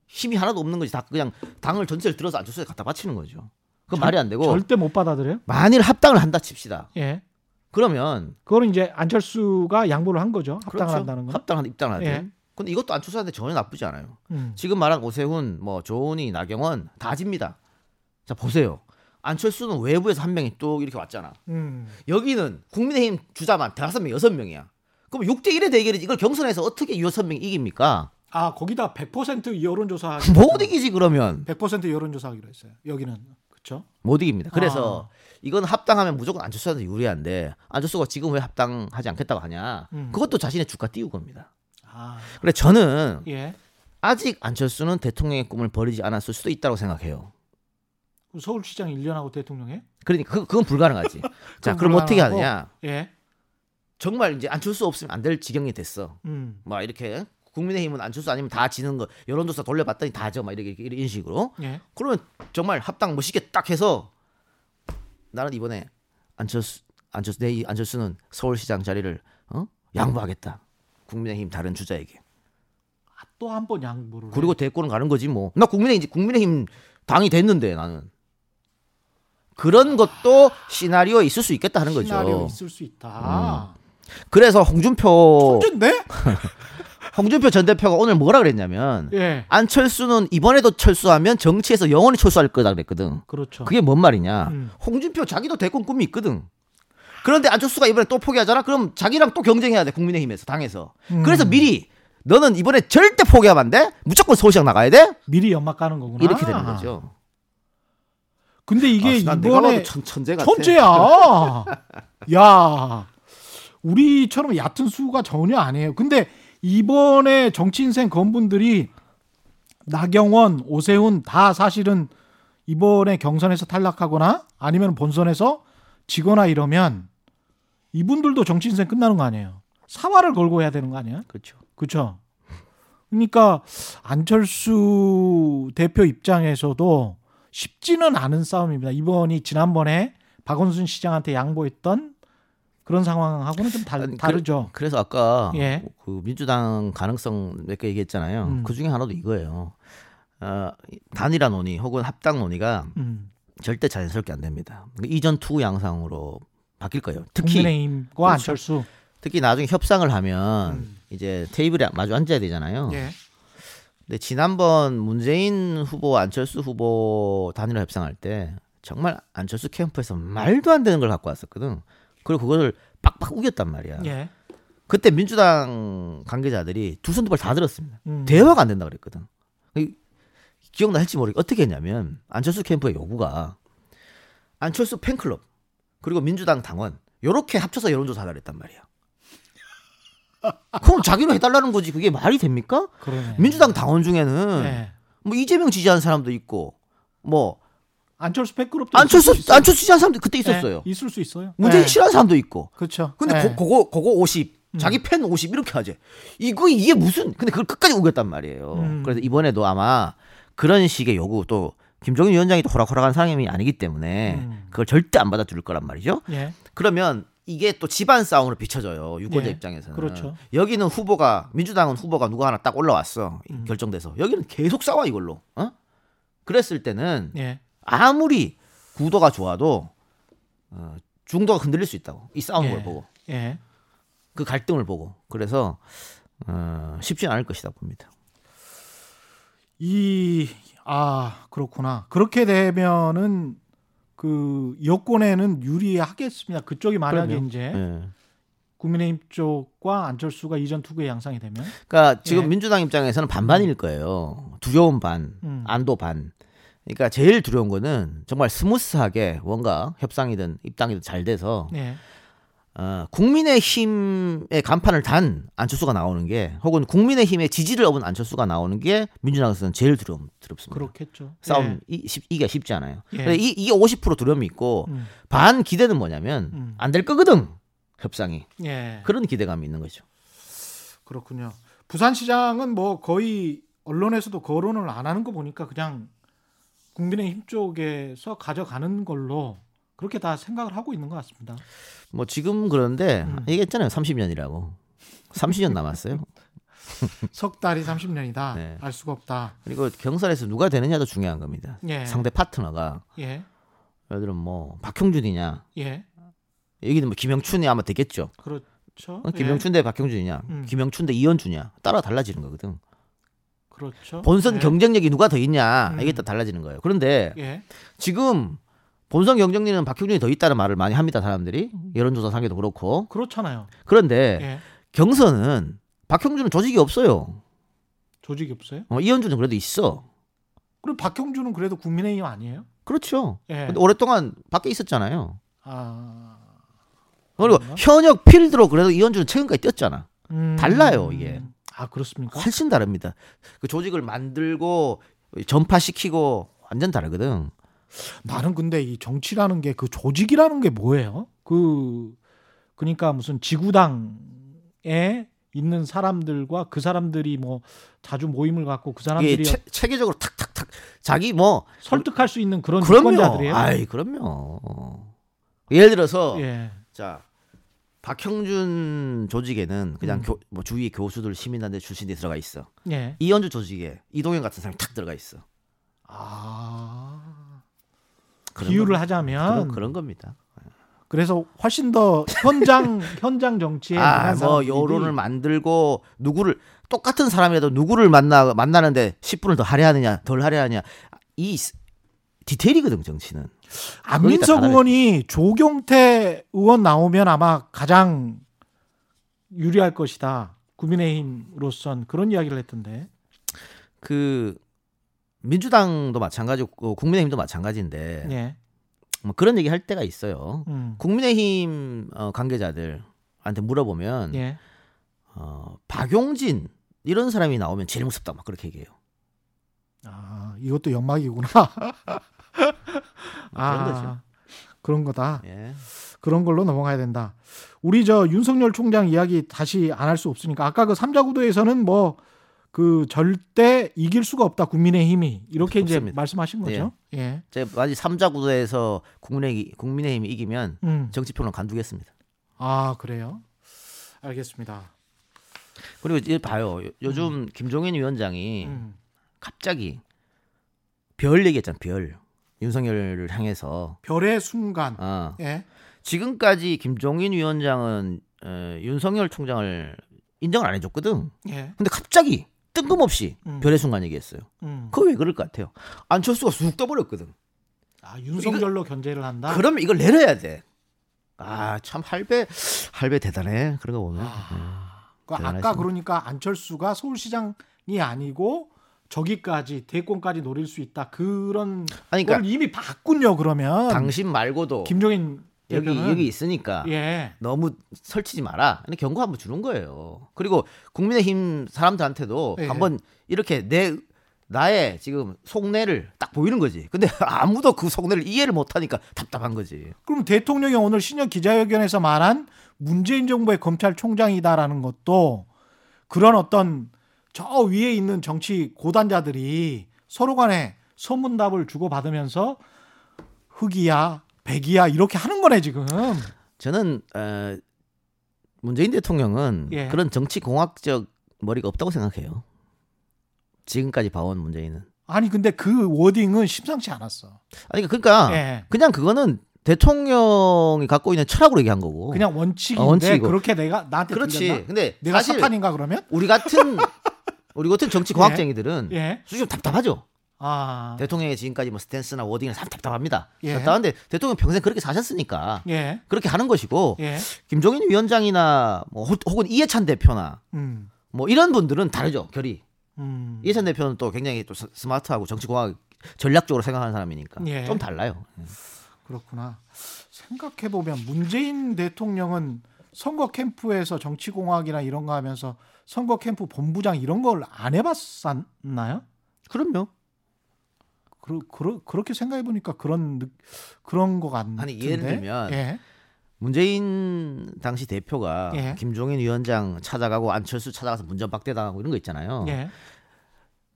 힘이 하나도 없는 거지. 다 그냥 당을 전체를 들어서 안철수에 갖다 바치는 거죠. 그건 말이 안 되고 절대 못 받아들여요? 만일 합당을 한다 칩시다. 예. 그러면 그거는 이제 안철수가 양보를 한 거죠. 합당을 그렇죠. 한다는 건. 합당한 입당을 하되. 예. 근데 이것도 안철수한테 전혀 나쁘지 않아요. 음. 지금 말한 오세훈, 뭐 조은희, 나경원 다 집니다. 자 보세요. 안철수는 외부에서 한 명이 또 이렇게 왔잖아. 음. 여기는 국민의힘 주자만 다섯 명, 여섯 명이야. 그럼 6대 1의 대결이지. 이걸 경선에서 어떻게 여섯 명이 이깁니까? 아 거기다 100% 여론조사 못 이기지 그러면 100% 여론조사하기로 했어요. 여기는 그렇죠. 못 이깁니다. 그래서 아. 이건 합당하면 무조건 안철수한테 유리한데 안철수가 지금 왜 합당하지 않겠다고 하냐? 음. 그것도 자신의 주가 띄운 겁니다. 아 그래 저는 예. 아직 안철수는 대통령의 꿈을 버리지 않았을 수도 있다고 생각해요. 서울시장 1년 하고 대통령에? 그러니까 그, 그건 불가능하지. 자, 그럼 어떻게 불가능하고. 하느냐? 예. 정말 이제 안철수 없으면 안 될 지경이 됐어. 음. 막 이렇게 국민의힘은 안철수 아니면 다 지는 거 여론조사 돌려봤더니 다죠. 막 이렇게 이런 식으로. 예. 그러면 정말 합당 멋있게 딱 해서 나는 이번에 안철수 안철수 내 이 안철수는 서울시장 자리를 어? 양보하겠다. 국민의힘 다른 주자에게. 또한 번 양보를. 그리고 대권은 가는 거지 뭐. 나 국민의힘 국민의힘 당이 됐는데 나는 그런 것도 시나리오에 있을 수 있겠다 하는 거죠. 음. 시나리오 있을 수 있다. 그래서 홍준표 천재인데? 홍준표 전 대표가 오늘 뭐라 그랬냐면 예. 안철수는 이번에도 철수하면 정치에서 영원히 철수할 거다 그랬거든. 그렇죠. 그게 뭔 말이냐? 음. 홍준표 자기도 대권 꿈이 있거든. 그런데 안철수가 이번에 또 포기하잖아. 그럼 자기랑 또 경쟁해야 돼 국민의힘에서 당에서. 음. 그래서 미리 너는 이번에 절대 포기하면 안 돼. 무조건 서울시장 나가야 돼. 미리 연막 가는 거구나. 이렇게 되는 거죠. 근데 이게 아, 난 내가 이번에 천, 같아. 천재야. 야, 우리처럼 얕은 수가 전혀 아니에요. 근데 이번에 정치 인생 건분들이 나경원, 오세훈 다 사실은 이번에 경선에서 탈락하거나 아니면 본선에서 지거나 이러면 이분들도 정치 인생 끝나는 거 아니에요. 사활을 걸고 해야 되는 거 아니야? 그렇죠. 그렇죠. 그러니까 안철수 대표 입장에서도 쉽지는 않은 싸움입니다. 이번이 지난번에 박원순 시장한테 양보했던 그런 상황하고는 좀 달, 아니, 다르죠. 그 래서 아까 예. 그 민주당 가능성 몇 개 얘기했잖아요. 음. 그 중에 하나도 이거예요. 어, 단일화 논의 혹은 합당 논의가 음. 절대 자연스럽게 안 됩니다. 그러니까 이전투구 양상으로 바뀔 거예요. 특히 국민의힘과 그렇죠. 안철수. 특히 나중에 협상을 하면 음. 이제 테이블에 마주 앉아야 되잖아요. 예. 근데 지난번 문재인 후보, 안철수 후보 단일화 협상할 때 정말 안철수 캠프에서 말도 안 되는 걸 갖고 왔었거든. 그리고 그거를 빡빡 우겼단 말이야. 예. 그때 민주당 관계자들이 두 손 두 발 다 들었습니다. 음. 대화가 안 된다 그랬거든. 이- 기억나실지 모르겠 어떻게 했냐면 안철수 캠프의 요구가 안철수 팬클럽 그리고 민주당 당원 요렇게 합쳐서 여론조사 하라 그랬단 말이야. 그럼 자기로 해달라는 거지 그게 말이 됩니까? 그러네. 민주당 당원 중에는 예. 뭐 이재명 지지하는 사람도 있고 뭐 안철수 팬클럽도 안철수. 안철수 지지하는 사람도 그때 있었어요. 예, 있을 수 있어요. 문재인 예. 싫어하는 사람도 있고. 그렇죠. 근데 예. 고, 그거 그거 50 음. 자기 팬 50 이렇게 하지. 이거 이게 무슨? 근데 그걸 끝까지 우겼단 말이에요. 음. 그래서 이번에도 아마 그런 식의 요구 또 김종인 위원장이 또 호락호락한 사람이 아니기 때문에 음. 그걸 절대 안 받아줄 거란 말이죠. 예. 그러면 이게 또 집안 싸움으로 비춰져요. 유권자 예. 입장에서는. 그렇죠. 여기는 후보가 민주당은 후보가 누가 하나 딱 올라왔어. 음. 결정돼서. 여기는 계속 싸워 이걸로. 어? 그랬을 때는 예. 아무리 구도가 좋아도 어, 중도가 흔들릴 수 있다고. 이 싸우는 예. 걸 보고. 예. 그 갈등을 보고. 그래서 어, 쉽지 않을 것이다 봅니다. 이, 아, 그렇구나. 그렇게 되면은 그 여권에는 유리하겠습니다. 그쪽이 만약에 그럼요. 이제 예. 국민의힘 쪽과 안철수가 이전 투구의 양상이 되면 그러니까 지금 예. 민주당 입장에서는 반반일 거예요. 두려움 반, 음. 안도 반. 그러니까 제일 두려운 거는 정말 스무스하게 뭔가 협상이든 입당이든 잘 돼서 예. 어, 국민의힘의 간판을 단 안철수가 나오는 게 혹은 국민의힘의 지지를 얻은 안철수가 나오는 게 민주당에서는 제일 두려움 두렵습니다. 그렇겠죠. 싸움 이, 쉽- 이기가 쉽지 않아요. 예. 근데 이, 이게 50% 두려움이 있고 음. 반 기대는 뭐냐면 음. 안될 거거든 협상이 예. 그런 기대감이 있는 거죠. 그렇군요. 부산시장은 뭐 거의 언론에서도 거론을 안 하는 거 보니까 그냥 국민의힘 쪽에서 가져가는 걸로 그렇게 다 생각을 하고 있는 것 같습니다. 뭐 지금 그런데 음. 얘기했잖아요 30년이라고 30년 남았어요. 석 달이 30년이다. 네. 알 수가 없다. 그리고 경선에서 누가 되느냐도 중요한 겁니다. 예. 상대 파트너가 예. 예를 들면 뭐 박형준이냐 예. 여기는 뭐 김영춘이 아마 되겠죠. 그렇죠. 어, 김영춘 대 박형준이냐, 음. 김영춘 대 이현주냐 따라 달라지는 거거든. 예. 그렇죠. 본선 예. 경쟁력이 누가 더 있냐 음. 이게 또 달라지는 거예요. 그런데 예. 지금 본선 경쟁력은 박형준이 더 있다는 말을 많이 합니다 사람들이 여론조사 상에도 그렇고 그렇잖아요. 그런데 예. 경선은 박형준은 조직이 없어요. 조직이 없어요. 어, 이현주는 그래도 있어. 그럼 박형준은 그래도 국민의힘 아니에요? 그렇죠. 예. 근데 오랫동안 밖에 있었잖아요. 아. 그리고 그런가? 현역 필드로 그래도 이현주는 최근까지 뛰었잖아. 음. 달라요, 이게. 아 그렇습니까? 훨씬 다릅니다. 그 조직을 만들고 전파시키고 완전 다르거든. 나는 근데 이 정치라는 게 그 조직이라는 게 뭐예요? 그 그러니까 무슨 지구당에 있는 사람들과 그 사람들이 뭐 자주 모임을 갖고 그 사람들이 체, 체계적으로 탁탁탁 자기 뭐 설득할 수 있는 그런 그럼요. 유권자들이에요. 아이 그럼요. 예를 들어서 예. 자 박형준 조직에는 그냥 음. 교, 뭐 주위 교수들 시민단체 출신이 들어가 있어. 예. 이현주 조직에 이동현 같은 사람이 탁 들어가 있어. 아. 비유를 겁- 하자면 그런, 그런 겁니다. 그래서 훨씬 더 현장 현장 정치에 아, 뭐 사람들이 여론을 만들고 누구를 똑같은 사람이라도 누구를 만나 만나는데 10분을 더 할애하느냐, 덜 할애하냐 이 스- 디테일이거든 정치는. 안민석 거기다 의원이 조경태 의원 나오면 아마 가장 유리할 것이다. 국민의힘으로선 그런 이야기를 했던데. 그 민주당도 마찬가지고 국민의힘도 마찬가지인데 예. 뭐 그런 얘기 할 때가 있어요. 음. 국민의힘 어, 관계자들한테 물어보면 예. 어, 박용진 이런 사람이 나오면 제일 무섭다 막 그렇게 얘기해요. 아, 이것도 연막이구나. 아, 그런 거죠. 그런 거다. 예. 그런 걸로 넘어가야 된다. 우리 저 윤석열 총장 이야기 다시 안 할 수 없으니까 아까 그 삼자 구도에서는 뭐 그 절대 이길 수가 없다 국민의힘이 이렇게 이제 없습니다. 말씀하신 거죠. 예. 제가 마지 3자 구도에서 국민의 국민의힘이 이기면 음. 정치표는 간두겠습니다. 아 그래요. 알겠습니다. 그리고 이제 봐요. 요- 요즘 김종인 위원장이 음. 갑자기 별 얘기했잖아. 별 윤석열을 향해서 별의 순간. 어. 예. 지금까지 김종인 위원장은 어, 윤석열 총장을 인정을 안 해줬거든. 예. 근데 갑자기 뜬금없이 음. 별의 순간 얘기했어요. 음. 그거 왜 그럴 것 같아요? 안철수가 쑥 떠버렸거든. 아 윤석열로 견제를 한다. 그러면 이걸 내려야 돼. 아 참 할배 할배 대단해. 그런 거 보면. 아. 그 아까. 그러니까 안철수가 서울시장이 아니고 저기까지 대권까지 노릴 수 있다 그런 아니 걸 그러니까 이미 바꾼요 그러면 당신 말고도 김종인 여기 여기 있으니까 예 너무 설치지 마라. 근데 경고 한번 주는 거예요. 그리고 국민의힘 사람들한테도 예. 한번 이렇게 내 나의 지금 속내를 딱 보이는 거지. 근데 아무도 그 속내를 이해를 못하니까 답답한 거지. 그럼 대통령이 오늘 신년 기자회견에서 말한 문재인 정부의 검찰총장이다라는 것도 그런 어떤 저 위에 있는 정치 고단자들이 서로 간에 소문답을 주고받으면서 흑이야 백이야 이렇게 하는 거네 지금. 저는 어, 문재인 대통령은 예. 그런 정치 공학적 머리가 없다고 생각해요. 지금까지 봐온 문재인은. 아니 근데 그 워딩은 심상치 않았어. 아니 그러니까 예. 그냥 그거는 대통령이 갖고 있는 철학으로 얘기한 거고. 그냥 원칙인데 어, 원칙이고. 그렇게 내가 나한테 그렇지. 들렸나? 근데 내가 사실 사탄인가 그러면? 우리 같은 우리 같은 정치 공학쟁이들은 예. 좀 답답하죠. 아. 대통령의 지금까지 뭐 스탠스나 워딩이 참 답답합니다. 예. 답답한데 대통령 평생 그렇게 사셨으니까 예. 그렇게 하는 것이고 예. 김종인 위원장이나 뭐 혹- 혹은 이해찬 대표나 음. 뭐 이런 분들은 다르죠 결이. 음. 이해찬 대표는 또 굉장히 또 스- 스마트하고 정치 공학 전략적으로 생각하는 사람이니까 예. 좀 달라요. 그렇구나. 생각해 보면 문재인 대통령은 선거 캠프에서 정치 공학이나 이런 거 하면서 선거 캠프 본부장 이런 걸 안 해봤었나요? 그럼요. 그러, 그러, 그렇게 생각해 보니까 그런 느- 그런 거 같은데. 아니, 예를 들면 예. 문재인 당시 대표가 예. 김종인 위원장 찾아가고 안철수 찾아가서 문전박대 당하고 이런 거 있잖아요. 예.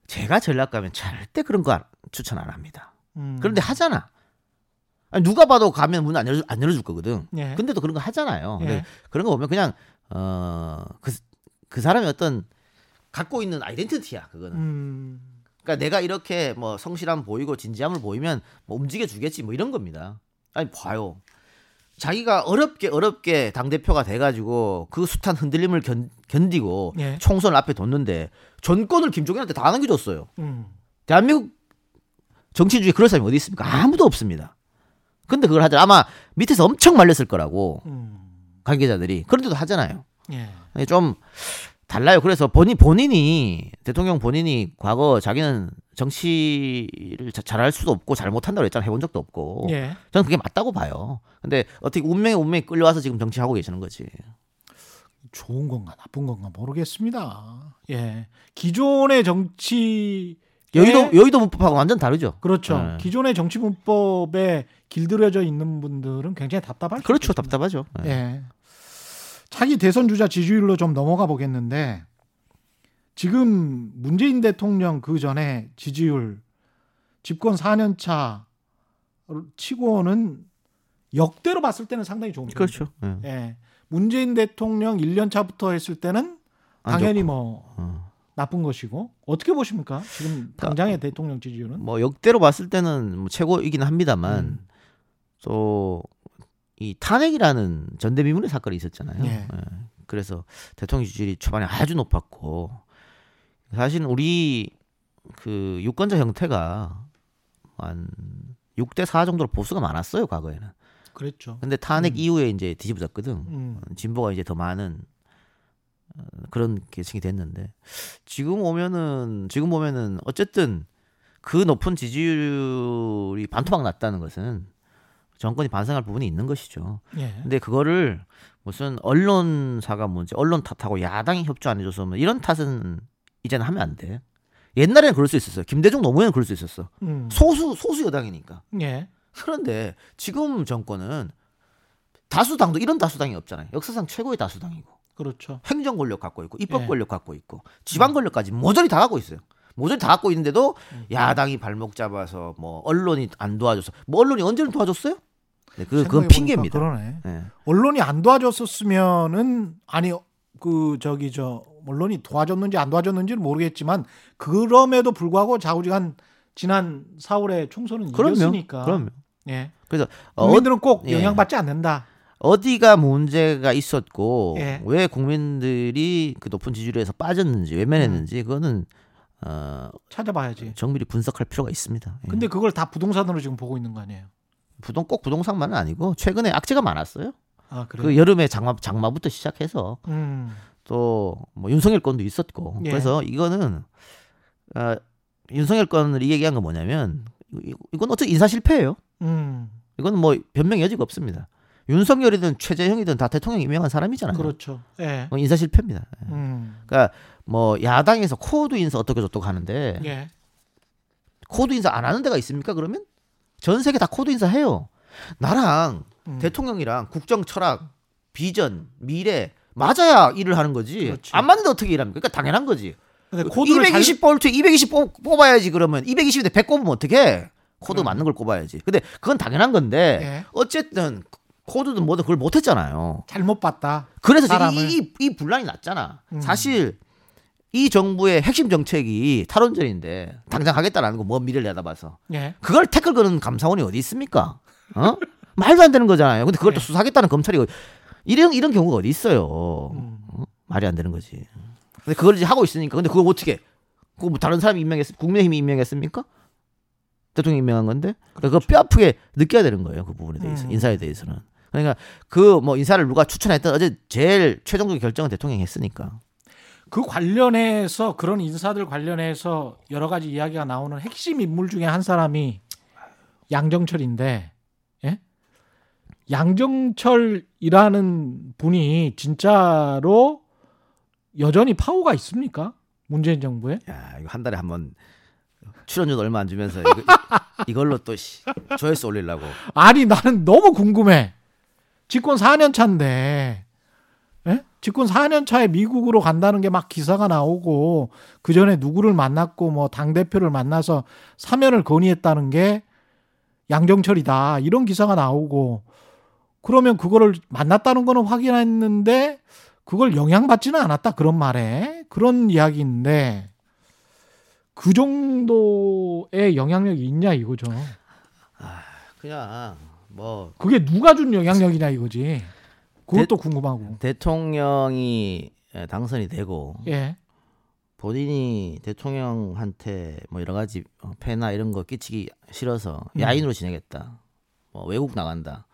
제가 전략 가면 절대 그런 거 안- 추천 안 합니다. 음. 그런데 하잖아. 아니, 누가 봐도 가면 문 안 열어줄, 안 열어줄 거거든. 예. 근데도 그런 거 하잖아요. 근데 예. 그런 거 보면 그냥 어그 그 사람이 어떤 갖고 있는 아이덴티티야 그거는. 음. 그러니까 내가 이렇게 뭐 성실함 보이고 진지함을 보이면 뭐 움직여 주겠지 뭐 이런 겁니다. 아니 봐요. 자기가 어렵게 어렵게 당 대표가 돼가지고 그 숱한 흔들림을 견, 견디고 예. 총선 앞에 뒀는데 전권을 김종인한테 다 남겨줬어요. 음. 대한민국 정치 중에 그럴 사람이 어디 있습니까? 아무도 없습니다. 근데 그걸 하자 아마 밑에서 엄청 말렸을 거라고 음. 관계자들이 그런데도 하잖아요. 예. 아니, 좀 달라요. 그래서 본인 본인이 대통령 본인이 과거 자기는 정치를 자- 잘할 수도 없고 잘 못한다고 했잖아. 해본 적도 없고. 예. 저는 그게 맞다고 봐요. 근데 어떻게 운명에 운명에 끌려와서 지금 정치하고 계시는 거지. 좋은 건가 나쁜 건가 모르겠습니다. 예. 기존의 정치 여의도 여의도 문법하고 완전 다르죠. 그렇죠. 네. 기존의 정치 문법에 길들여져 있는 분들은 굉장히 답답할 수 그렇죠. 있겠습니다. 답답하죠. 예. 예. 차기 대선 주자 지지율로 좀 넘어가 보겠는데 지금 문재인 대통령 그 전에 지지율 집권 4년 차 치고는 역대로 봤을 때는 상당히 좋은 그렇죠. 예. 예. 문재인 대통령 1년 차부터 했을 때는 안 당연히 뭐 어. 나쁜 것이고 어떻게 보십니까? 지금 당장의 대통령 지지율은? 뭐 역대로 봤을 때는 뭐 최고이긴 합니다만 음. 또 이 탄핵이라는 전대미문의 사건이 있었잖아요. 예. 예. 그래서 대통령 지지율이 초반에 아주 높았고 사실 우리 그 유권자 형태가 한 6대 4 정도로 보수가 많았어요 과거에는. 그랬죠. 근데 탄핵 음. 이후에 이제 뒤집어졌거든. 음. 진보가 이제 더 많은 어, 그런 계층이 됐는데 지금 오면은 지금 보면은 어쨌든 그 높은 지지율이 반토막 났다는 것은 정권이 반성할 부분이 있는 것이죠. 예. 근데 그거를 무슨 언론사가 문제, 언론 탓하고 야당이 협조 안 해줘서 뭐 이런 탓은 이제는 하면 안 돼. 옛날에는 그럴 수 있었어요. 김대중 노무현은 그럴 수 있었어. 음. 소수 소수 여당이니까. 예. 그런데 지금 정권은 다수당도 이런 다수당이 없잖아요. 역사상 최고의 다수당이고. 그렇죠. 행정 권력 갖고 있고 입법 예. 권력 갖고 있고 지방 권력까지 모조리 다 갖고 있어요. 모조리 다 갖고 있는데도 음. 야당이 발목 잡아서 뭐 언론이 안 도와줘서 뭐 언론이 언제는 도와줬어요? 네, 그 그건 핑계입니다. 그러네. 예. 언론이 안 도와줬었으면은 아니 그 저기 저 언론이 도와줬는지 안 도와줬는지는 모르겠지만 그럼에도 불구하고 좌우지간 지난 4월에 총선은 그럼요. 이겼으니까. 그럼요. 예. 그래서 어, 국민들은 꼭 예. 영향받지 않는다. 어디가 문제가 있었고 예. 왜 국민들이 그 높은 지지율에서 빠졌는지 외면했는지 그거는 어, 찾아봐야지. 정밀히 분석할 필요가 있습니다. 예. 근데 그걸 다 부동산으로 지금 보고 있는 거 아니에요? 부동 꼭 부동산만은 아니고 최근에 악재가 많았어요. 아 그래. 그 여름에 장마 장마부터 시작해서 음. 또뭐 윤석열 건도 있었고 예. 그래서 이거는 아, 윤석열 건을 이 얘기한 건 뭐냐면 이- 이건 어차피 인사 실패예요. 음. 이건 뭐 변명 여지가 없습니다. 윤석열이든 최재형이든 다 대통령 임명한 사람이잖아요. 그렇죠. 예. 뭐 인사 실패입니다. 예. 음. 그러니까 뭐 야당에서 코드 인사 어떻게 저떻게 하는데 예. 코드 인사 안 하는 데가 있습니까? 그러면 전 세계 다 코드 인사 해요. 나랑 음. 대통령이랑 국정 철학, 비전, 미래 맞아야 일을 하는 거지. 그렇지. 안 맞는데 어떻게 일합니까? 그러니까 당연한 거지. 근데 코드를 220 볼트 220 뽑, 뽑아야지 그러면 220인데 100 꼽으면 어떻게? 코드 음. 맞는 걸 꼽아야지. 근데 그건 당연한 건데 예. 어쨌든 코드든 뭐든 그걸 못 했잖아요. 잘못 봤다. 그래서 지금 사람을. 이, 이, 이 분란이 났잖아. 음. 사실 이 정부의 핵심 정책이 탈원전인데 당장 하겠다라는 거 먼 미래를 내다봐서 예. 그걸 태클 거는 감사원이 어디 있습니까? 어? 말도 안 되는 거잖아요. 근데 그걸 또 네. 수사하겠다는 검찰이 어- 이런 이런 경우가 어디 있어요? 음. 어? 말이 안 되는 거지. 근데 그걸 이제 하고 있으니까 근데 그걸 어떻게? 그거 뭐 다른 사람이 임명했 국민의힘이 임명했습니까? 대통령이 임명한 건데 그러니까 그거 뼈 아프게 느껴야 되는 거예요 그 부분에 대해서 음. 인사에 대해서는 그러니까 그 뭐 인사를 누가 추천했든 어제 제일 최종적 결정은 대통령이 했으니까 그 관련해서 그런 인사들 관련해서 여러 가지 이야기가 나오는 핵심 인물 중에 한 사람이 양정철인데, 예? 양정철이라는 분이 진짜로 여전히 파워가 있습니까? 문재인 정부에? 야 이거 한 달에 한 번 출연료 얼마 안 주면서 이거, 이걸로 또 씨, 조회수 올리려고 아니 나는 너무 궁금해. 집권 4년 차인데, 예? 집권 4년 차에 미국으로 간다는 게 막 기사가 나오고 그 전에 누구를 만났고 뭐 당 대표를 만나서 사면을 건의했다는 게 양정철이다 이런 기사가 나오고 그러면 그거를 만났다는 거는 확인했는데 그걸 영향받지는 않았다 그런 말에 그런 이야기인데 그 정도의 영향력이 있냐 이거죠. 그냥 뭐 그게 누가 준 영향력이냐 이거지. 그것도 궁금하고. 대통령이 예, 당선이 되고 예. 본인이 대통령한테 뭐 여러 가지 어, 폐나 이런 거 끼치기 싫어서 음. 야인으로 지내겠다. 뭐 외국 나간다.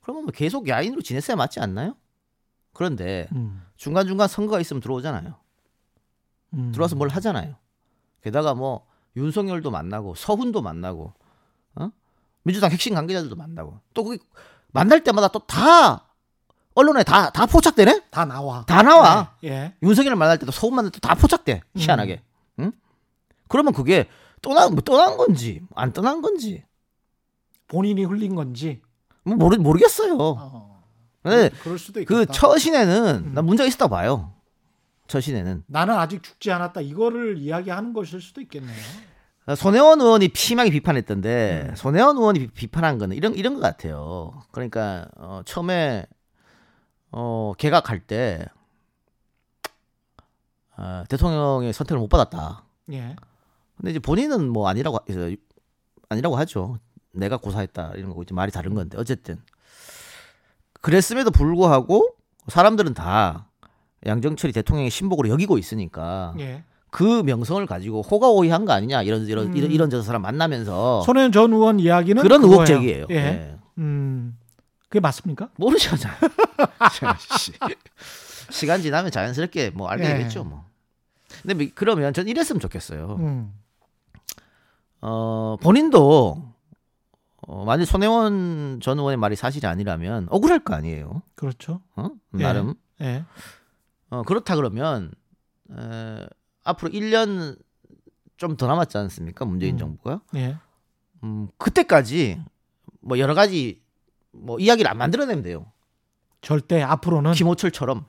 그러면 뭐 계속 야인으로 지냈어야 맞지 않나요? 그런데 음. 중간 중간 선거가 있으면 들어오잖아요. 음. 들어와서 뭘 하잖아요. 게다가 뭐 윤석열도 만나고 서훈도 만나고 어? 민주당 핵심 관계자들도 만나고 또 거기 만날 때마다 또 다 언론에 다 다 포착되네? 다 나와. 다 나와. 예. 예. 윤석열을 만날 때도 서훈 만날 때도 다 포착돼 희한하게. 응? 그러면 그게 떠난 뭐 떠난 건지 안 떠난 건지 본인이 흘린 건지. 뭐 모르 모르겠어요. 어. 근데 그럴 수도 있겠다. 그 처신에는 음. 난 문제가 있었다 봐요. 처신에는 나는 아직 죽지 않았다. 이거를 이야기하는 것일 수도 있겠네요. 손혜원 의원이 심하게 비판했던데 음. 손혜원 의원이 비- 비판한 거는 이런 이런 것 같아요. 그러니까 어, 처음에 어, 개각할 때 어, 대통령의 선택을 못 받았다. 예. 근데 이제 본인은 뭐 아니라고 하- 그래서 아니라고 하죠. 내가 고사했다 이런 거고 이제 말이 다른 건데 어쨌든 그랬음에도 불구하고 사람들은 다 양정철이 대통령의 신복으로 여기고 있으니까 예. 그 명성을 가지고 호가호위한 거 아니냐 이런 이런 음. 이런 이런 저 사람 만나면서 손혜원 전 의원 이야기는 그런. 의혹 제기예요. 예. 예. 음. 그게 맞습니까? 모르잖아. 시간 지나면 자연스럽게 뭐 알게 예. 되겠죠 뭐. 근데 뭐 그러면 전 이랬으면 좋겠어요. 음. 어 본인도 어, 만약 손혜원 전 의원의 말이 사실이 아니라면 억울할 거 아니에요. 그렇죠. 어? 예. 나름. 예. 어, 그렇다 그러면 에, 앞으로 1년 좀 더 남았지 않습니까? 문재인 음. 정부가. 예. 음, 그때까지 뭐 여러 가지 뭐 이야기를 안 만들어내면 돼요. 절대 앞으로는 김호철처럼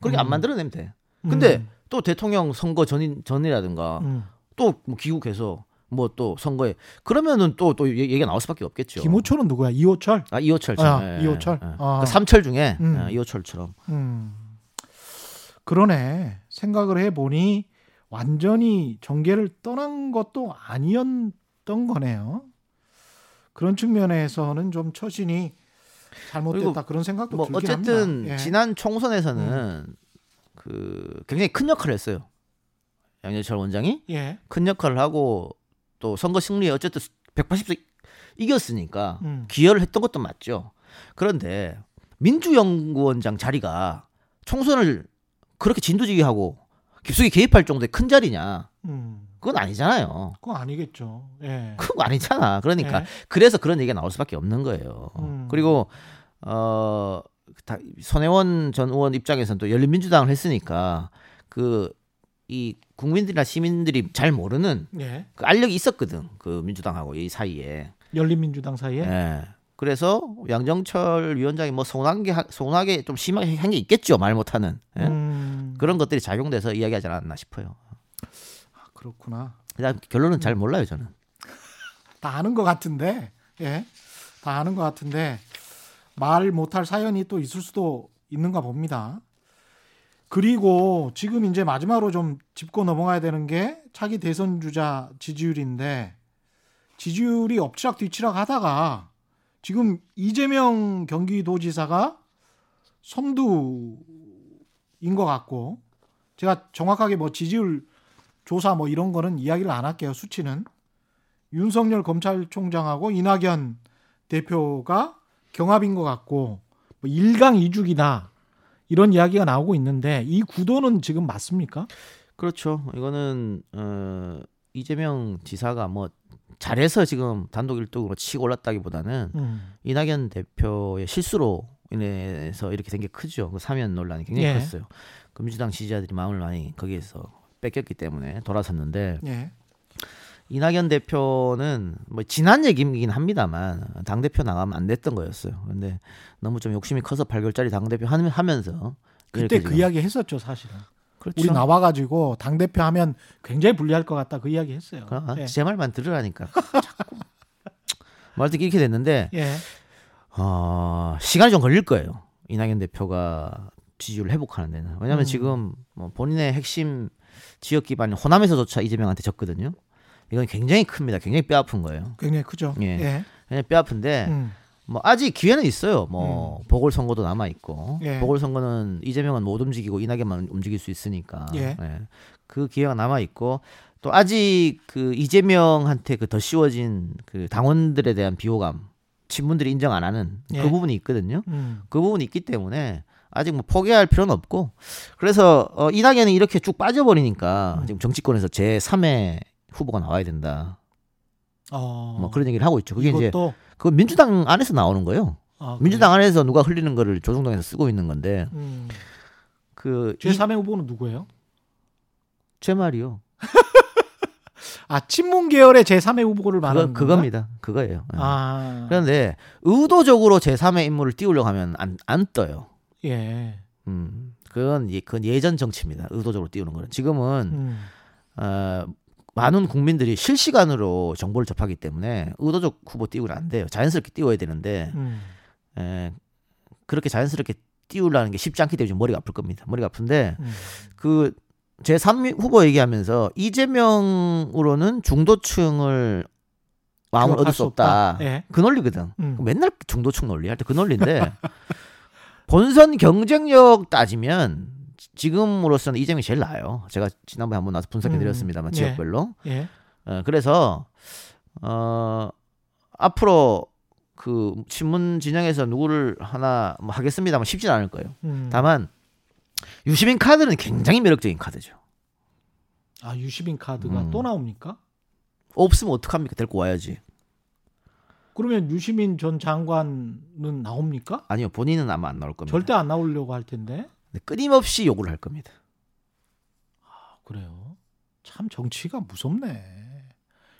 그렇게 안 음. 만들어내면 돼. 근데 음. 또 대통령 선거 전인 전이라든가 음. 또뭐 귀국해서 뭐 또 선거에 그러면은 또또 얘기가 나올 수밖에 없겠죠. 김호철은 누구야? 이호철? 아 이호철 아, 이호철. 아. 그 삼철 중에 음. 아, 이호철처럼 음. 그러네. 생각을 해 보니 완전히 정계를 떠난 것도 아니었던 거네요. 그런 측면에서는 좀 처신이 잘못됐다 그런 생각도 뭐 들긴 어쨌든 합니다. 예. 음. 지난 총선에서는 그 굉장히 큰 역할을 했어요. 양재철 원장이 예. 큰 역할을 하고 또 선거 승리에 어쨌든 180석 이겼으니까 음. 기여를 했던 것도 맞죠. 그런데 민주연구원장 자리가 총선을 그렇게 진두지휘하고 깊숙이 개입할 정도의 큰 자리냐? 음. 그건 아니잖아요. 그건 아니겠죠. 예. 그거 아니잖아. 그러니까 예. 그래서 그런 얘기가 나올 수밖에 없는 거예요. 음. 그리고 어 다- 손혜원 전 의원 입장에서는 또 열린민주당을 했으니까 그 이 국민들이나 시민들이 잘 모르는 예. 그 알력이 있었거든. 그 민주당하고 이 사이에. 열린민주당 사이에 예. 그래서 양정철 위원장이 뭐 서운한 게 하- 서운하게 좀 심하게 한 게 있겠죠. 말 못하는 예? 음. 그런 것들이 작용돼서 이야기하지 않았나 싶어요. 아, 그렇구나. 그다음 결론은 잘 몰라요 저는. 다 아는 것 같은데, 예, 다 아는 것 같은데 말 못할 사연이 또 있을 수도 있는가 봅니다. 그리고 지금 이제 마지막으로 좀 짚고 넘어가야 되는 게 차기 대선 주자 지지율인데 지지율이 엎치락 뒤치락 하다가 지금 이재명 경기도지사가 선두인 것 같고 제가 정확하게 뭐 지지율 조사 뭐 이런 거는 이야기를 안 할게요 수치는 윤석열 검찰총장하고 이낙연 대표가 경합인 것 같고 뭐 1강 2죽이다 이런 이야기가 나오고 있는데 이 구도는 지금 맞습니까? 그렇죠. 이거는 어, 이재명 지사가 뭐 잘해서 지금 단독 1등으로 치고 올랐다기보다는 음. 이낙연 대표의 실수로 인해서 이렇게 된 게 크죠. 그 사면 논란이 굉장히 예. 컸어요. 그 민주당 지지자들이 마음을 많이 거기에서 뺏겼기 때문에 돌아섰는데 예. 이낙연 대표는 뭐 지난 얘기이긴 합니다만 당 대표 나가면 안 됐던 거였어요. 근데 너무 좀 욕심이 커서 발걸자리 당 대표 하면서 그때 그 이야기 했었죠 사실은 그렇죠. 우리 나와가지고 당 대표 하면 굉장히 불리할 것 같다 그 이야기 했어요. 아, 예. 제 말만 들으라니까 자꾸 말 듣기 이렇게 됐는데 예. 어, 시간이 좀 걸릴 거예요. 이낙연 대표가 지지율을 회복하는 데는. 왜냐하면 음. 지금 뭐 본인의 핵심 지역 기반인 호남에서조차 이재명한테 졌거든요. 이건 굉장히 큽니다. 굉장히 뼈 아픈 거예요. 굉장히 크죠. 예. 예. 굉장히 뼈 아픈데 음. 뭐 아직 기회는 있어요. 뭐 보궐선거도 남아 있고 예. 보궐선거는 이재명은 못 움직이고 이낙연만 움직일 수 있으니까 예. 그 기회가 남아 있고 또 아직 그 이재명한테 그 더 씌워진 그 당원들에 대한 비호감 친문들이 인정 안 하는 예. 그 부분이 있거든요. 음. 그 부분이 있기 때문에 아직 뭐 포기할 필요는 없고 그래서 어, 이낙연이 이렇게 쭉 빠져버리니까 음. 지금 정치권에서 제 3의 후보가 나와야 된다. 어. 뭐 그런 얘기를 하고 있죠. 그게 이제 이것도 그 민주당 안에서 나오는 거예요. 아, 민주당 안에서 누가 흘리는 거를 조중동에서 쓰고 있는 건데? 음. 그제 3의 후보는 누구예요? 제 말이요. 아 친문 계열의 제 3의 후보를 말하는 그거, 건가? 그겁니다. 그거예요. 예. 아. 그런데 의도적으로 제 3의 인물을 띄우려고 하면 안, 안 떠요. 예. 음. 그건, 예, 그건 예전 정치입니다. 의도적으로 띄우는 거는. 지금은 음. 어, 많은 국민들이 실시간으로 정보를 접하기 때문에 의도적 후보 띄우면 안 돼요. 자연스럽게 띄워야 되는데 음. 에, 그렇게 자연스럽게 띄우려는 게 쉽지 않기 때문에 좀 머리가 아플 겁니다. 머리가 아픈데 음. 그 제3 후보 얘기하면서 이재명으로는 중도층을 마음을 얻을 수 없다. 예. 그 논리거든. 음. 맨날 중도층 논리 할 때 그 논리인데 본선 경쟁력 따지면 지- 지금으로서는 이재명이 제일 나아요. 제가 지난번에 한번 나와서 분석해 음. 드렸습니다만 예. 지역별로. 예. 어, 그래서 어 앞으로 그 친문 진영에서 누구를 하나 뭐 하겠습니다만 쉽진 않을 거예요. 음. 다만 유시민 카드는 굉장히 매력적인 카드죠. 아 유시민 카드가 음. 또 나옵니까? 없으면 어떡합니까? 데리고 와야지. 그러면 유시민 전 장관은 나옵니까? 아니요, 본인은 아마 안 나올 겁니다. 절대 안 나오려고 할 텐데. 끊임없이 요구를 할 겁니다. 아, 그래요. 참 정치가 무섭네.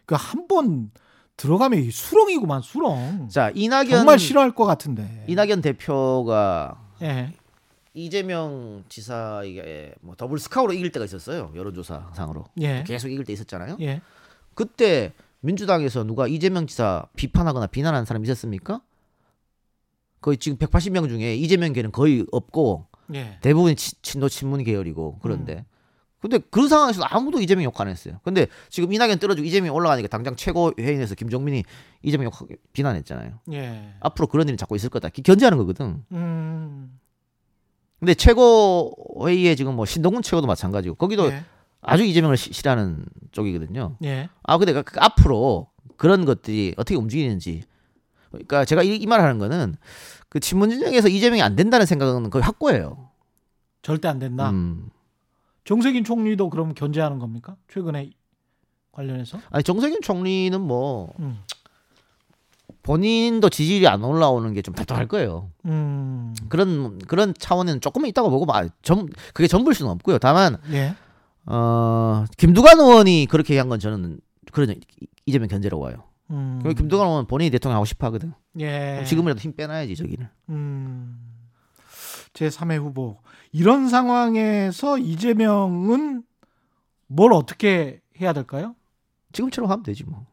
그 한 번 들어가면 이 수렁이구만 수렁. 자, 이낙연 정말 싫어할 것 같은데. 이낙연 대표가 예. 이재명 지사에게 뭐 더블 스카우로 이길 때가 있었어요. 여론조사상으로 예. 계속 이길 때 있었잖아요. 예. 그때 민주당에서 누가 이재명 지사 비판하거나 비난하는 사람 있었습니까? 거의 지금 180명 중에 이재명계는 거의 없고 예. 대부분이 치- 친노 친문 계열이고 그런데 근데 그런 상황에서 아무도 이재명 욕 안 했어요. 근데 지금 이낙연 떨어지고 이재명 올라가니까 당장 최고 회의에서 김종민이 이재명 욕 비난했잖아요. 예. 앞으로 그런 일이 자꾸 있을 거다. 견제하는 거거든. 음. 근데 최고 회의에 지금 뭐 신동훈 최고도 마찬가지고 거기도 예. 아주 이재명을 시- 싫어하는 쪽이거든요. 예. 아 근데 그- 그 앞으로 그런 것들이 어떻게 움직이는지 그러니까 제가 이, 이 말하는 거는 그 친문 진영에서 이재명이 안 된다는 생각은 거의 확고해요. 절대 안 된다. 음. 정세균 총리도 그럼 견제하는 겁니까? 최근에 관련해서? 아니 정세균 총리는 뭐 음. 본인도 지지율이 안 올라오는 게 좀 답답할 거예요. 음. 그런 그런 차원에는 조금은 있다고 보고 막 전, 그게 전부일 수는 없고요. 다만 예. 어 김두관 의원이 그렇게 얘기한 건 저는 그런 이재명 견제라고 봐요. 음. 그리고 김두관 의원 본인이 대통령 하고 싶어 하거든. 예. 지금이라도 힘 빼놔야지 저기를. 음. 제 3회 후보. 이런 상황에서 이재명은 뭘 어떻게 해야 될까요? 지금처럼 하면 되지 뭐.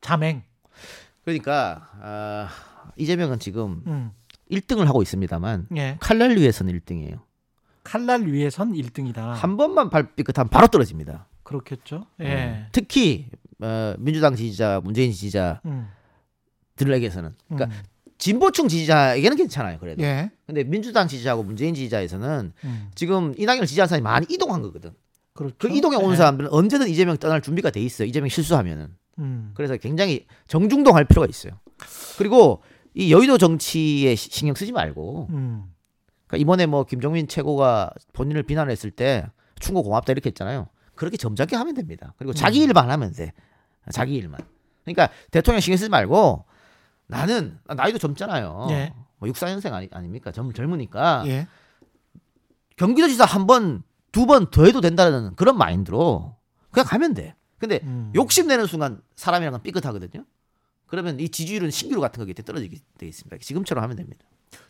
자맹. 그러니까 아, 이재명은 지금 음. 1등을 하고 있습니다만 예. 칼날 위에서는 1등이에요. 칼날 위에선 1등이다. 한 번만 발 삐끗하면 바로 떨어집니다. 그렇겠죠. 예. 음. 특히 어, 민주당 지지자, 문재인 지지자들에게서는 음. 그러니까 음. 진보층 지지자에게는 괜찮아요. 그래도. 예. 근데 민주당 지지자하고 문재인 지지자에서는 음. 지금 이낙연을 지지하는 사람이 많이 이동한 거거든. 그렇죠. 그 이동에 온 예. 사람들은 언제든 이재명 떠날 준비가 돼 있어요. 이재명 실수하면은. 음. 그래서 굉장히 정중동할 필요가 있어요. 그리고 이 여의도 정치에 시- 신경 쓰지 말고 음. 그러니까 이번에 뭐 김종민 최고가 본인을 비난했을 때 충고 고맙다 이렇게 했잖아요. 그렇게 점잖게 하면 됩니다. 그리고 자기 음. 일만 하면 돼. 자기 일만. 그러니까 대통령 신경 쓰지 말고 나는 나이도 젊잖아요. 예. 뭐 64년생 아니, 아닙니까? 젊, 젊으니까 예. 경기도지사 한 번, 두 번 더 해도 된다는 그런 마인드로 그냥 가면 돼. 근데 음. 욕심내는 순간 사람이랑 은 삐끗하거든요. 그러면 이 지지율은 신기루 같은 거기 때문에 떨어지게 돼 있습니다. 지금처럼 하면 됩니다.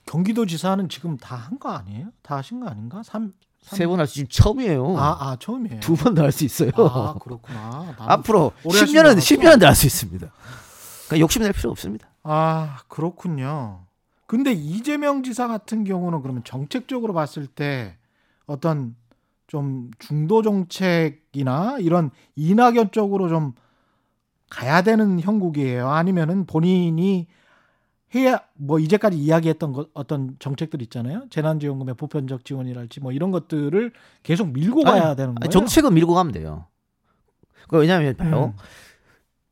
경기도지사는 지금 다 한 거 아니에요? 다 하신 거 아닌가? 삼, 삼- 세번할 수 지금 처음이에요. 아, 아 처음이에요. 두 번 더 할 수 있어요. 아, 그렇구나. 앞으로 오래 하신 10년은 줄 10년은 더 할 수 있습니다. 그러니까 욕심낼 필요 없습니다. 아, 그렇군요. 근데 이재명 지사 같은 경우는 그러면 정책적으로 봤을 때 어떤 좀 중도 정책이나 이런 이낙연 쪽으로 좀 가야 되는 형국이에요. 아니면은 본인이 해야 뭐 이제까지 이야기했던 것 어떤 정책들 있잖아요. 재난지원금의 보편적 지원이랄지 뭐 이런 것들을 계속 밀고 가야 아니, 되는 거예요. 정책은 밀고 가면 돼요. 그 왜냐하면 봐요. 음.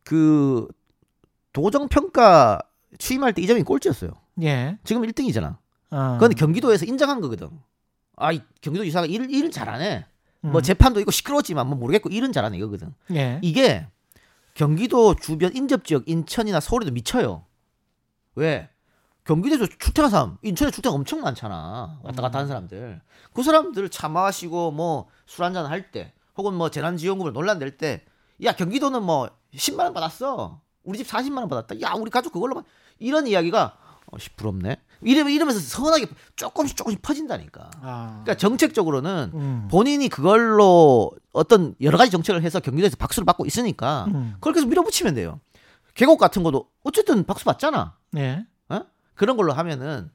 그 도정 평가 취임할 때 이재명이 꼴찌였어요. 예. 지금 1등이잖아. 아. 그건 경기도에서 인정한 거거든. 아, 이 경기도 지사가 일을, 일을 잘하네. 뭐 음. 재판도 있고 시끄러웠지만 뭐 모르겠고 일은 잘하네 이거거든. 예. 이게 경기도 주변 인접 지역 인천이나 서울에도 미쳐요. 왜? 경기도에서 출퇴근 사람, 인천에 출퇴근 엄청 많잖아. 왔다 갔다 하는 사람들. 그 사람들 차 마시고 뭐 술 한잔 할 때, 혹은 뭐 재난지원금을 논란 낼 때, 야 경기도는 뭐 10만 원 받았어. 우리 집 40만 원 받았다. 야 우리 가족 그걸로 만 이런 이야기가 어, 씨, 부럽네. 이러면 이러면서 서운하게 조금씩 조금씩 퍼진다니까. 아. 그러니까 정책적으로는 음. 본인이 그걸로 어떤 여러 가지 정책을 해서 경기도에서 박수를 받고 있으니까 음. 그걸 계속 밀어붙이면 돼요. 계곡 같은 것도 어쨌든 박수 받잖아. 예. 어? 그런 걸로 하면은